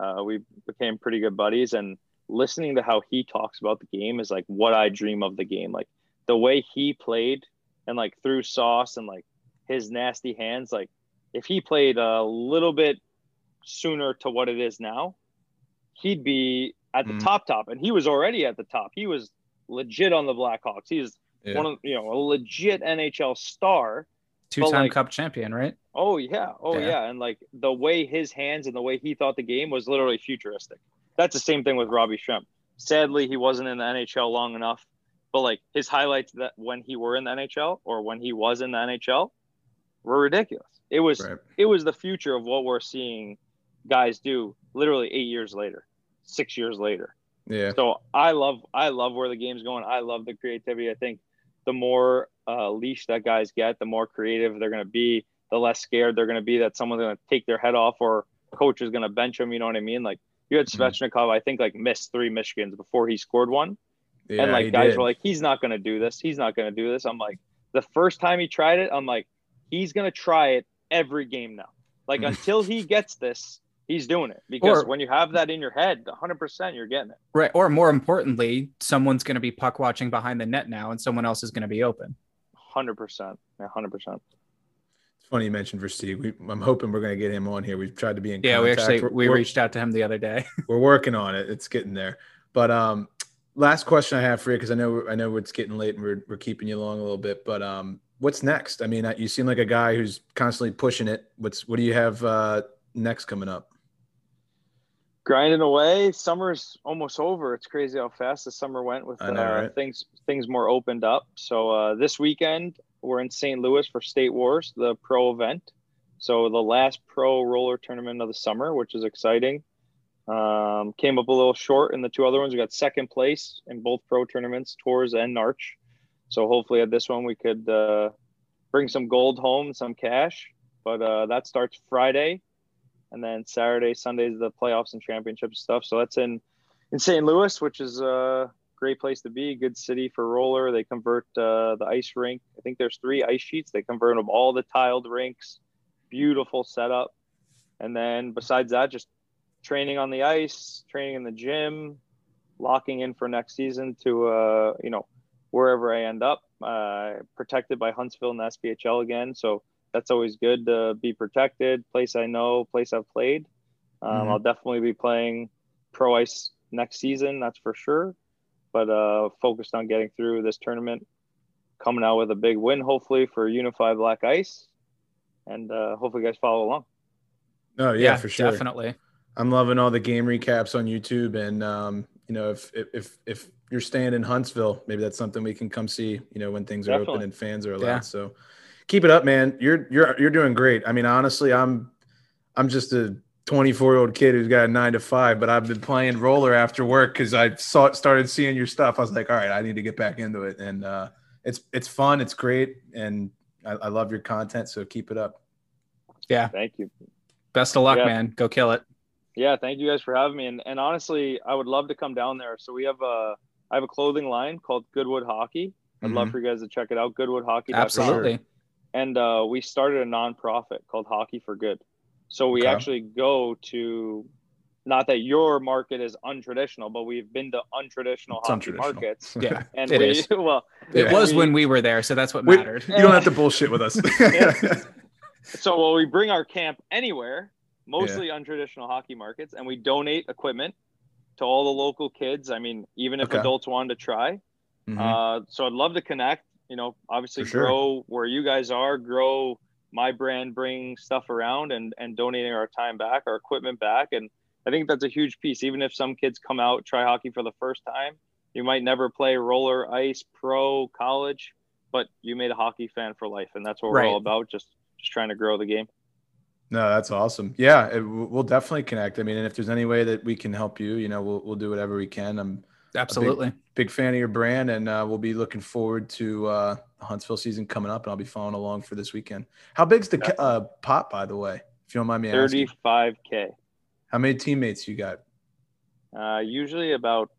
Uh, we became pretty good buddies and listening to how he talks about the game is like what i dream of the game. Like the way he played and like through sauce and like his nasty hands like if he played a little bit sooner to what it is now he'd be at the Mm. top top. And he was already at the top. He was legit on the blackhawks. He's Yeah. one of you know a legit nhl star Two-time like- cup champion, right? Oh yeah, oh Yeah. yeah. and like the way his hands and the way he thought the game was literally futuristic. That's the same thing with Robbie Schremp. Sadly, he wasn't in the NHL long enough, but like his highlights that when he were in the NHL or when he was in the NHL were ridiculous. It was Right. it was the future of what we're seeing guys do literally eight years later, six years later. Yeah. So I love I love where the game's going. I love the creativity. I think the more uh, leash that guys get, the more creative they're going to be. The less scared they're going to be that someone's going to take their head off or coach is going to bench them. You know what I mean? Like you had Mhm. Svechnikov, I think like missed three Michigans before he scored one, Yeah. and like guys did. were like, he's not going to do this. He's not going to do this. I'm like, the first time he tried it, I'm like, he's going to try it every game now. Like until he gets this, he's doing it because Or- when you have that in your head, 100% you're getting it. Right. Or more importantly, someone's going to be puck watching behind the net now and someone else is going to be open. 100%. Yeah, 100%. It's funny you mentioned Versteeg. We, I'm hoping we're going to get him on here. We've tried to be in Yeah, we contact. actually We're- we we're- reached out to him the other day. we're working on it. It's getting there. But um, last question I have for you because I know I know it's getting late and we're we're keeping you along a little bit. But um, what's next? I mean, uh, you seem like a guy who's constantly pushing it. What's what do you have uh, next coming up? Grinding away. Summer's almost over. It's crazy how fast the summer went with know, uh, right? things things more opened up. So uh, this weekend we're in St. Louis for State Wars, the pro event. So the last pro roller tournament of the summer, which is exciting. Um, came up a little short in the two other ones. We got second place in both pro tournaments, Tours and NARCh. So hopefully at this one we could uh, bring some gold home, some cash. But uh, that starts Friday and then Saturday, Sunday is the playoffs and championship stuff. So that's in in St. Louis, which is a great place to be. Good city for roller. They convert uh, the ice rink. I think there's three ice sheets. They convert them all the tiled rinks. Beautiful setup. And then besides that, just training on the ice, training in the gym, locking in for next season to uh, you know wherever I end up. Uh, protected by Huntsville and the SPHL again, so that's always good to be protected. Place I know, place I've played. Um, Mhm. I'll definitely be playing pro ice next season, that's for sure. But uh, focused on getting through this tournament, coming out with a big win, hopefully for Unified Black Ice, and uh, hopefully you guys follow along. Oh yeah, for sure. Definitely. I'm loving all the game recaps on YouTube, and um, you know, if if if if you're staying in Huntsville, maybe that's something we can come see. You know, when things are open and fans are allowed. Yeah. So keep it up, man. You're you're you're doing great. I mean, honestly, I'm I'm just a 24 year old kid who's got a nine to five, but I've been playing roller after work because I saw started seeing your stuff. I was like, all right, I need to get back into it, and uh, it's it's fun, it's great, and I, I love your content. So keep it up. Yeah. Thank you. Best of luck, Yeah. man. Go kill it. Yeah, thank you guys for having me. And, and honestly, I would love to come down there. So we have a I have a clothing line called Goodwood Hockey. I'd love for you guys to check it out. Goodwoodhockey. Absolutely. And uh, we started a nonprofit called Hockey for Good. So we Okay. actually go to not that your market is untraditional, but we've been to untraditional It's hockey untraditional. markets. Yeah. And It we is. well It was we- when we were there, so that's what We- mattered. You don't have to bullshit with us. so well, we bring our camp anywhere, mostly untraditional hockey markets, and we donate equipment to all the local kids. I mean, even if Okay. adults wanted to try. Mhm. Uh, so I'd love to connect. You know, obviously sure. grow where you guys are, grow my brand, bring stuff around, and and donating our time back, our equipment back, and I think that's a huge piece. Even if some kids come out try hockey for the first time, you might never play roller, ice, pro, college, but you made a hockey fan for life, and that's what we're all about. Just just trying to grow the game. No, that's awesome. Yeah, it, we'll definitely connect. I mean, and if there's any way that we can help you, you know, we'll we'll do whatever we can. I'm Absolutely. big fan of your brand, and uh, we'll be looking forward to uh, the Huntsville season coming up, and I'll be following along for this weekend. How big's the ca- uh, pot, by the way? If you don't mind me asking, Thirty-five k. how many teammates you got? Uh, usually about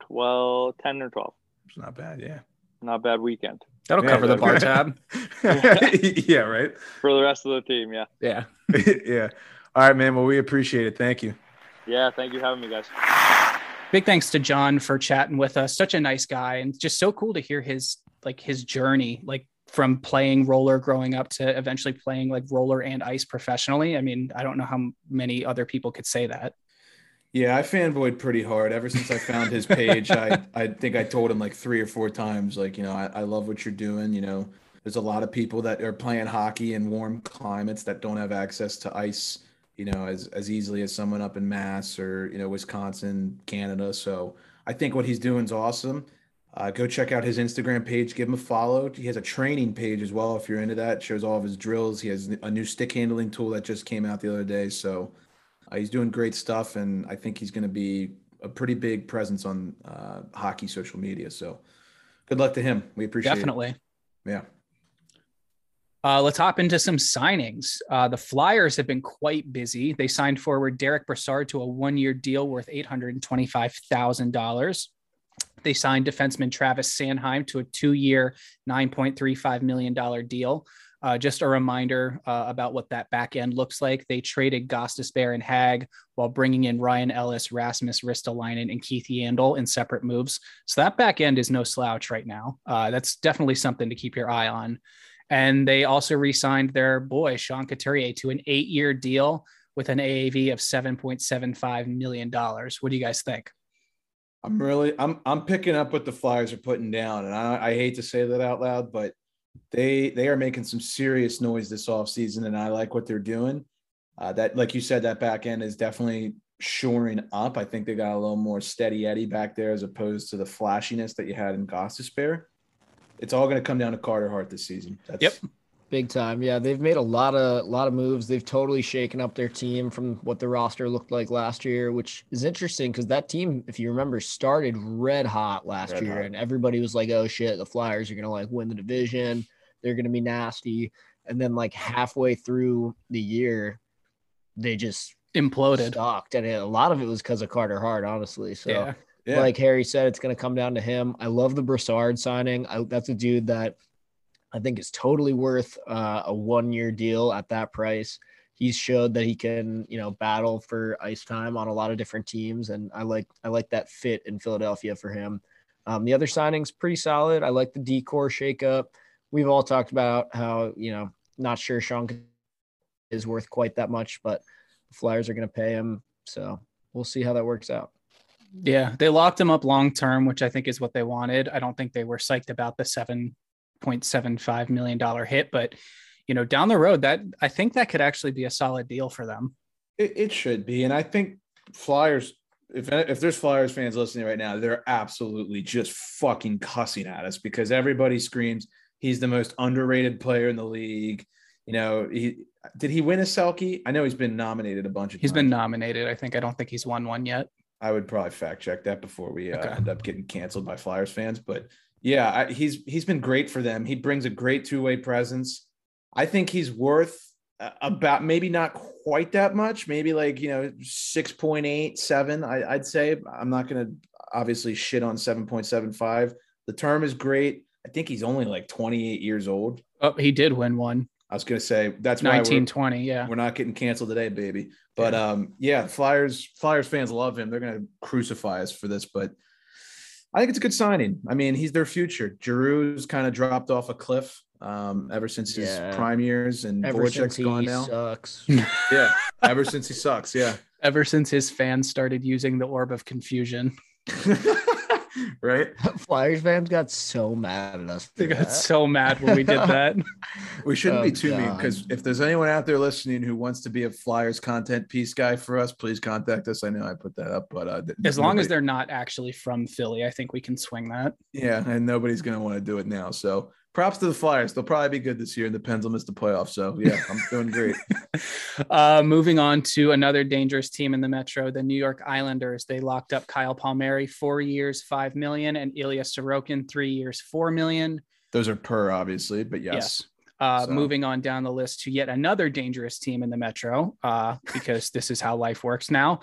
12, 10 or twelve. It's not bad, yeah. Not bad weekend That'll Yeah, cover the bar tab. yeah, right. for the rest of the team. Yeah. Yeah. yeah. All right, man. Well, we appreciate it. Thank you. Yeah. Thank you for having me, guys. Big thanks to John for chatting with us. Such a nice guy and just so cool to hear his like his journey, like from playing roller growing up to eventually playing like roller and ice professionally. I mean, I don't know how many other people could say that. Yeah, I fanboyed pretty hard ever since I found his page. I, I think I told him like three or four times, like, you know, I, I love what you're doing. You know, there's a lot of people that are playing hockey in warm climates that don't have access to ice, you know, as, as easily as someone up in Mass or, you know, Wisconsin, Canada. So I think what he's doing is awesome. Uh, go check out his Instagram page, give him a follow. He has a training page as well if you're into that. Shows all of his drills. He has a new stick handling tool that just came out the other day. So, uh, he's doing great stuff, and I think he's going to be a pretty big presence on uh, hockey social media. So, good luck to him. We appreciate Definitely. it. Yeah. Uh, let's hop into some signings. Uh, the Flyers have been quite busy. They signed forward Derek Brassard to a one-year deal worth eight hundred and twenty-five thousand dollars. They signed defenseman Travis Sanheim to a two-year, nine point three five million dollar deal. Uh, just a reminder uh, about what that back end looks like. They traded Gostisbehere and Hagg while bringing in Ryan Ellis, Rasmus Ristolainen, and Keith Yandle in separate moves. So that back end is no slouch right now. Uh, that's definitely something to keep your eye on. And they also re-signed their boy Sean Couturier to an eight-year deal with an AAV of seven point seven five million dollars. What do you guys think? I'm really I'm I'm picking up what the Flyers are putting down, and I, I hate to say that out loud, but they they are making some serious noise this offseason, and I like what they're doing. Uh, that, like you said, that back end is definitely shoring up. I think they got a little more steady Eddie back there as opposed to the flashiness that you had in Gostisbehere. It's all going to come down to Carter Hart this season. That's, Yep. Big time. Yeah, they've made a lot of lot of moves. They've totally shaken up their team from what the roster looked like last year, which is interesting because that team, if you remember, started red hot last Red year, hot. and everybody was like, "Oh shit, the Flyers are gonna like win the division. They're gonna be nasty." And then like halfway through the year, they just Imploded. stocked, and it, a lot of it was because of Carter Hart, honestly. So. Yeah. Yeah. Like Harry said, it's going to come down to him. I love the Brassard signing. I, that's a dude that I think is totally worth uh, a one year deal at that price. He's showed that he can, you know, battle for ice time on a lot of different teams, and I like I like that fit in Philadelphia for him. Um, the other signings pretty solid. I like the decor shakeup. We've all talked about how you know not sure Sean is worth quite that much, but the Flyers are going to pay him, so we'll see how that works out. Yeah, they locked him up long term, which I think is what they wanted. I don't think they were psyched about the seven point seven five million dollar hit, but you know, down the road, that I think that could actually be a solid deal for them. It, it should be, and I think Flyers. If if there's Flyers fans listening right now, they're absolutely just fucking cussing at us because everybody screams he's the most underrated player in the league. You know, he did he win a Selke? I know he's been nominated a bunch of He's times. been nominated. I think I don't think he's won one yet. I would probably fact check that before we uh, Okay. end up getting canceled by Flyers fans. But yeah, I, he's he's been great for them. He brings a great two way presence. I think he's worth about maybe not quite that much, maybe like you know six point eight seven. I, I'd say I'm not gonna obviously shit on seven point seven five. The term is great. I think he's only like 28 years old. Oh, he did win one. I was gonna say that's why we're- 1920. Yeah. we're not getting canceled today, baby. But um, yeah, Flyers Flyers fans love him. They're gonna crucify us for this, but I think it's a good signing. I mean, he's their future. Giroux's kind of dropped off a cliff um, ever since his Yeah. prime years, and Ever since Voracek's he gone now. sucks. Yeah, ever since he sucks. Yeah, Ever since his fans started using the orb of confusion, right. Flyers fans got so mad at us. for they got that. so mad when we did that. We shouldn't Oh, be too mean because if there's anyone out there listening who wants to be a Flyers content piece guy for us, please contact us. I know I put that up, but uh, th- as long as they're not actually from Philly, I think we can swing that. Yeah, and nobody's gonna want to do it now. So props to the Flyers. They'll probably be good this year, and the Pens will miss the playoffs. So yeah, I'm doing great. Uh, moving on to another dangerous team in the Metro, the New York Islanders. They locked up Kyle Palmieri four years, five million, and Ilya Sorokin three years, four million. Those are per, obviously, but yes. Uh, So- Moving on down the list to yet another dangerous team in the Metro, uh, because this is how life works now.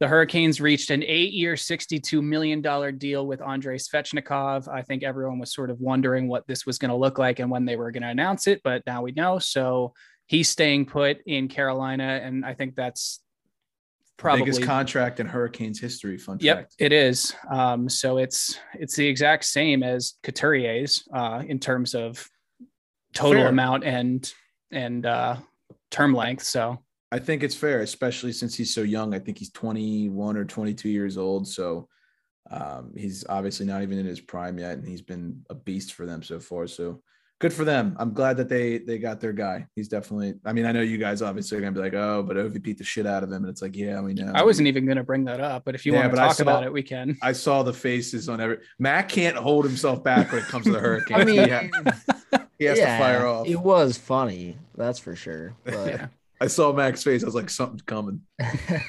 The Hurricanes reached an eight-year, $62 million deal with Andrei Svechnikov. I think everyone was sort of wondering what this was going to look like and when they were going to announce it, but now we know. So he's staying put in Carolina, and I think that's probably biggest contract in Hurricanes history. Fun Yep, fact. it is. Um, so it's it's the exact same as Couturier's uh, in terms of total Fair. amount and and uh, term length. So I think it's fair, especially since he's so young. I think he's 21 or 22 years old. So um, he's obviously not even in his prime yet, and he's been a beast for them so far. So good for them. I'm glad that they they got their guy. He's definitely. I mean, I know you guys obviously are gonna be like, oh, but Ovi beat the shit out of him, and it's like, yeah, we know. I wasn't even going to bring that up, but if you Yeah, want to talk saw- about it, we can. I saw the faces on every. Matt can't hold himself back when it comes to the Hurricanes. I mean, he, ha- he has to fire off. It was funny, that's for sure. But Yeah. I saw Mac's face. I was like, something's coming.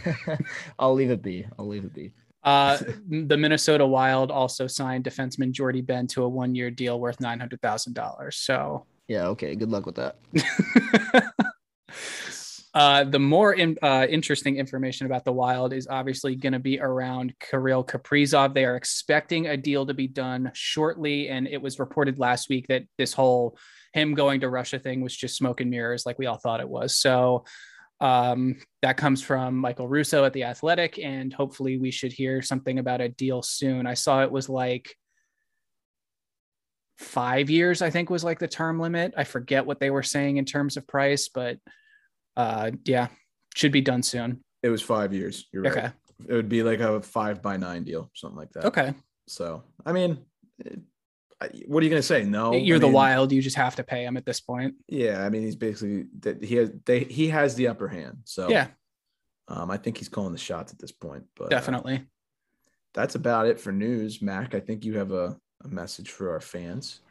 I'll leave it be. I'll leave it be. Uh, the Minnesota Wild also signed defenseman Jordie Benn to a one-year deal worth nine hundred thousand dollars. So Yeah, okay. Good luck with that. Uh, the more in, uh, interesting information about the Wild is obviously going to be around Kirill Kaprizov. They are expecting a deal to be done shortly, and it was reported last week that this whole him going to Russia thing was just smoke and mirrors, like we all thought it was. So um, that comes from Michael Russo at the Athletic, and hopefully we should hear something about a deal soon. I saw it was like five years, I think was like the term limit. I forget what they were saying in terms of price, but uh, yeah, should be done soon. It was five years. You're right. Okay. It would be like a five by nine deal, something like that. Okay. So, I mean, what are you gonna say? No, You're I the mean, wild. You just have to pay him at this point. Yeah, I mean, he's basically that he has they he has the upper hand. So Yeah, um, I think he's calling the shots at this point. But uh, definitely. that's about it for news. Mac, I think you have a, a message for our fans.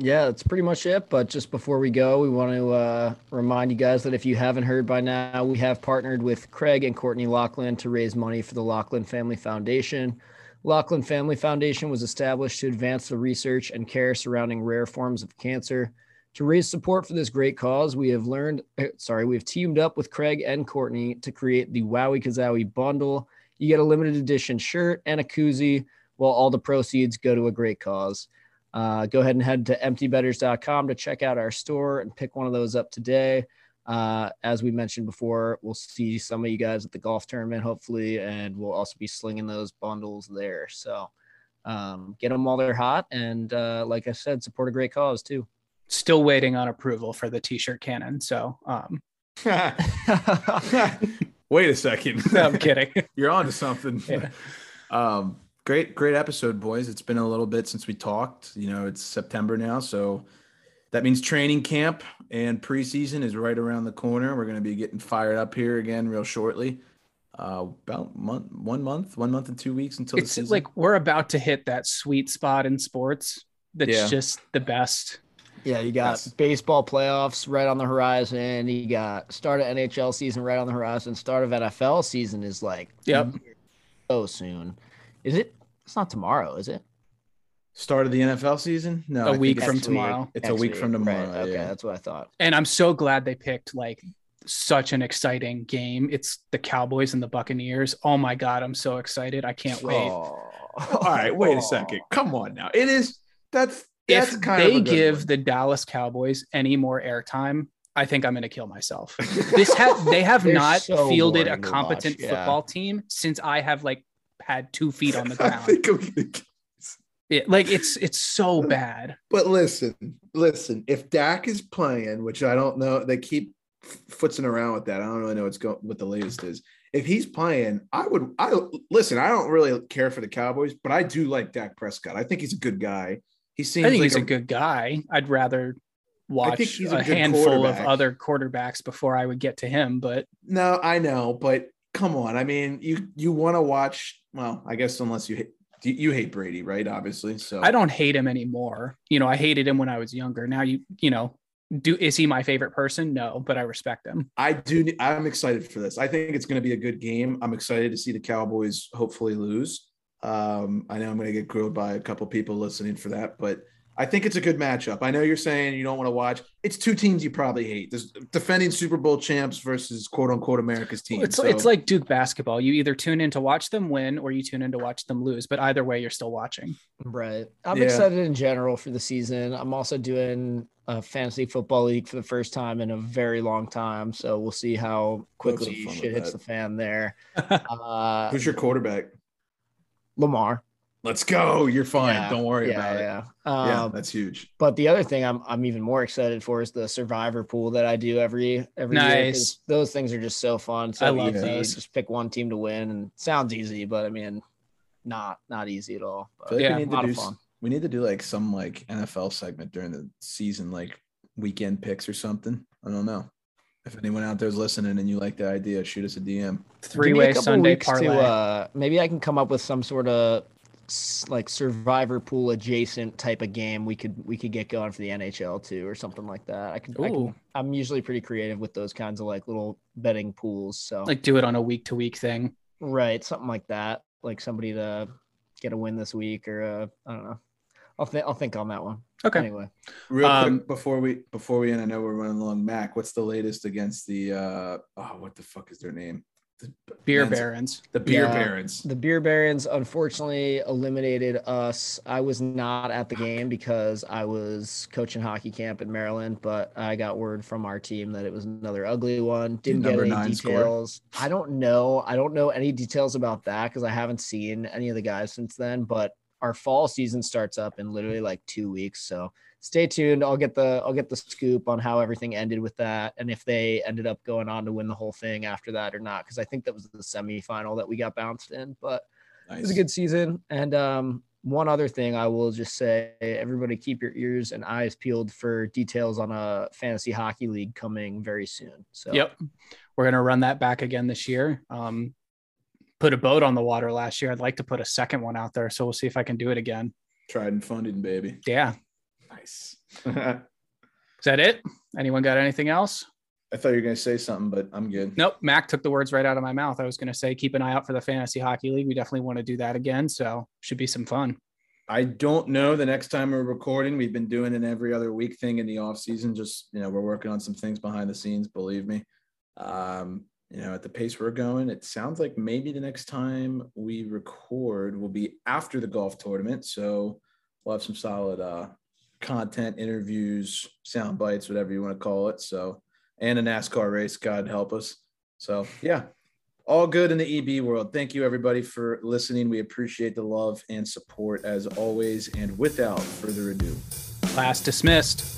Yeah, that's pretty much it. But just before we go, we want to uh, remind you guys that if you haven't heard by now, we have partnered with Craig and Courtney Lachlan to raise money for the Lachlan Family Foundation. Lachlan Family Foundation was established to advance the research and care surrounding rare forms of cancer. To raise support for this great cause, we have learned, eh, sorry, we have teamed up with Craig and Courtney to create the Wowie Kazowie bundle. You get a limited edition shirt and a koozie, while all the proceeds go to a great cause. Uh, go ahead and head to emptybetters.com to check out our store and pick one of those up today. Uh, as we mentioned before, we'll see some of you guys at the golf tournament, hopefully, and we'll also be slinging those bundles there. So um, get them while they're hot. And uh, like I said, support a great cause too. Still waiting on approval for the t-shirt cannon. So um, Wait a second. no, I'm kidding. You're on to something. Yeah. Um, great, great episode, boys. It's been a little bit since we talked. You know, it's September now, so that means training camp and preseason is right around the corner. We're going to be getting fired up here again real shortly. Uh, about month, one month, one month and two weeks until the it's season. like we're about to hit that sweet spot in sports that's Yeah. just the best. Yeah, you got Yes. baseball playoffs right on the horizon. You got start of NHL season right on the horizon. Start of NFL season is like Yep. so soon. Is it? It's not tomorrow, is it? Start of the NFL season. No, A I week from Next tomorrow. It's a Next week from tomorrow, Right. Okay, yeah. that's what I thought. And I'm so glad they picked like such an exciting game. It's the Cowboys and the Buccaneers. Oh my god, I'm so excited. I can't wait. All right, wait a second. Come on now. It is that's that's if kind they a give one. the Dallas Cowboys any more airtime, I think I'm going to kill myself. This ha- they have not so fielded a competent yeah. football team since I have like had two feet on the I ground. think I'm gonna Yeah, like it's it's so bad. But listen, listen. If Dak is playing, which I don't know, they keep f- footsing around with that. I don't really know what's going, what the latest is. If he's playing, I would. I listen. I don't really care for the Cowboys, but I do like Dak Prescott. I think he's a good guy. He seems. I think like he's a good guy. I'd rather watch he's a a, handful of other quarterbacks before I would get to him. But No, I know, but come on. I mean, you you want to watch? Well, I guess unless you you, you hate Brady, right? Obviously, so I don't hate him anymore. You know, I hated him when I was younger. Now you you know, do is he my favorite person? No, but I respect him. I do. I'm excited for this. I think it's going to be a good game. I'm excited to see the Cowboys hopefully lose. Um, I know I'm going to get grilled by a couple people listening for that, but I think it's a good matchup. I know you're saying you don't want to watch. It's two teams you probably hate. There's defending Super Bowl champs versus quote unquote America's team. It's So- it's like Duke basketball. You either tune in to watch them win or you tune in to watch them lose. But either way, you're still watching. Right. I'm Yeah. excited in general for the season. I'm also doing a fantasy football league for the first time in a very long time. So we'll see how quickly fun shit hits the fan there. Uh, who's your quarterback? Lamar. Let's go. You're fine. Yeah, Don't worry yeah, about it. yeah. Yeah, Um, that's huge. But the other thing I'm I'm even more excited for is the survivor pool that I do every every year. 'cause Nice. Those things are just so fun. So I love easy. those. Just pick one team to win and sounds easy, but I mean not not easy at all. But like Yeah, we a need lot to of do. fun. We need to do like some like NFL segment during the season, like weekend picks or something. I don't know. If anyone out there is listening and you like the idea, shoot us a DM. Three Give a way Sunday weeks parlay. To, uh, maybe I can come up with some sort of s- like survivor pool adjacent type of game we could we could get going for the NHL too or something like that. I can, I can i'm usually pretty creative with those kinds of like little betting pools. So like do it on a week to week thing. right, something like that. Like somebody to get a win this week or uh, I don't know. I'll think I'll think on that one. Okay. Anyway, Real Um, quick before we before we end, I know we're running along. Mac, what's the latest against the uh oh what the fuck is their name? Beer Men's- barons. The beer Yeah. barons. The Beer Barons unfortunately eliminated us. I was not at the game because I was coaching hockey camp in Maryland, but I got word from our team that it was another ugly one. Didn't get any nine score? details. I don't know. I don't know any details about that because I haven't seen any of the guys since then. But our fall season starts up in literally like two weeks. So stay tuned. I'll get the I'll get the scoop on how everything ended with that and if they ended up going on to win the whole thing after that or not. Because I think that was the semifinal that we got bounced in. But it was a good season. And um, one other thing I will just say, everybody keep your ears and eyes peeled for details on a fantasy hockey league coming very soon. So Yep. We're gonna run that back again this year. Um, put a boat on the water last year. I'd like to put a second one out there, so we'll see if I can do it again. Tried and funded, baby. Yeah. Nice. Is that it? Anyone got anything else? I thought you were gonna say something, but I'm good. Nope. Mac took the words right out of my mouth. I was going to say, keep an eye out for the fantasy hockey league. We definitely want to do that again. So should be some fun. I don't know the next time we're recording. We've been doing an every other week thing in the off season. Just you know, we're working on some things behind the scenes. Believe me. Um, you know, at the pace we're going, it sounds like maybe the next time we record will be after the golf tournament. So we'll have some solid uh, content, interviews, sound bites, whatever you want to call it. So and a NASCAR race, God help us. So yeah, all good in the EB world. Thank you everybody for listening. We appreciate the love and support as always. And without further ado. Class dismissed.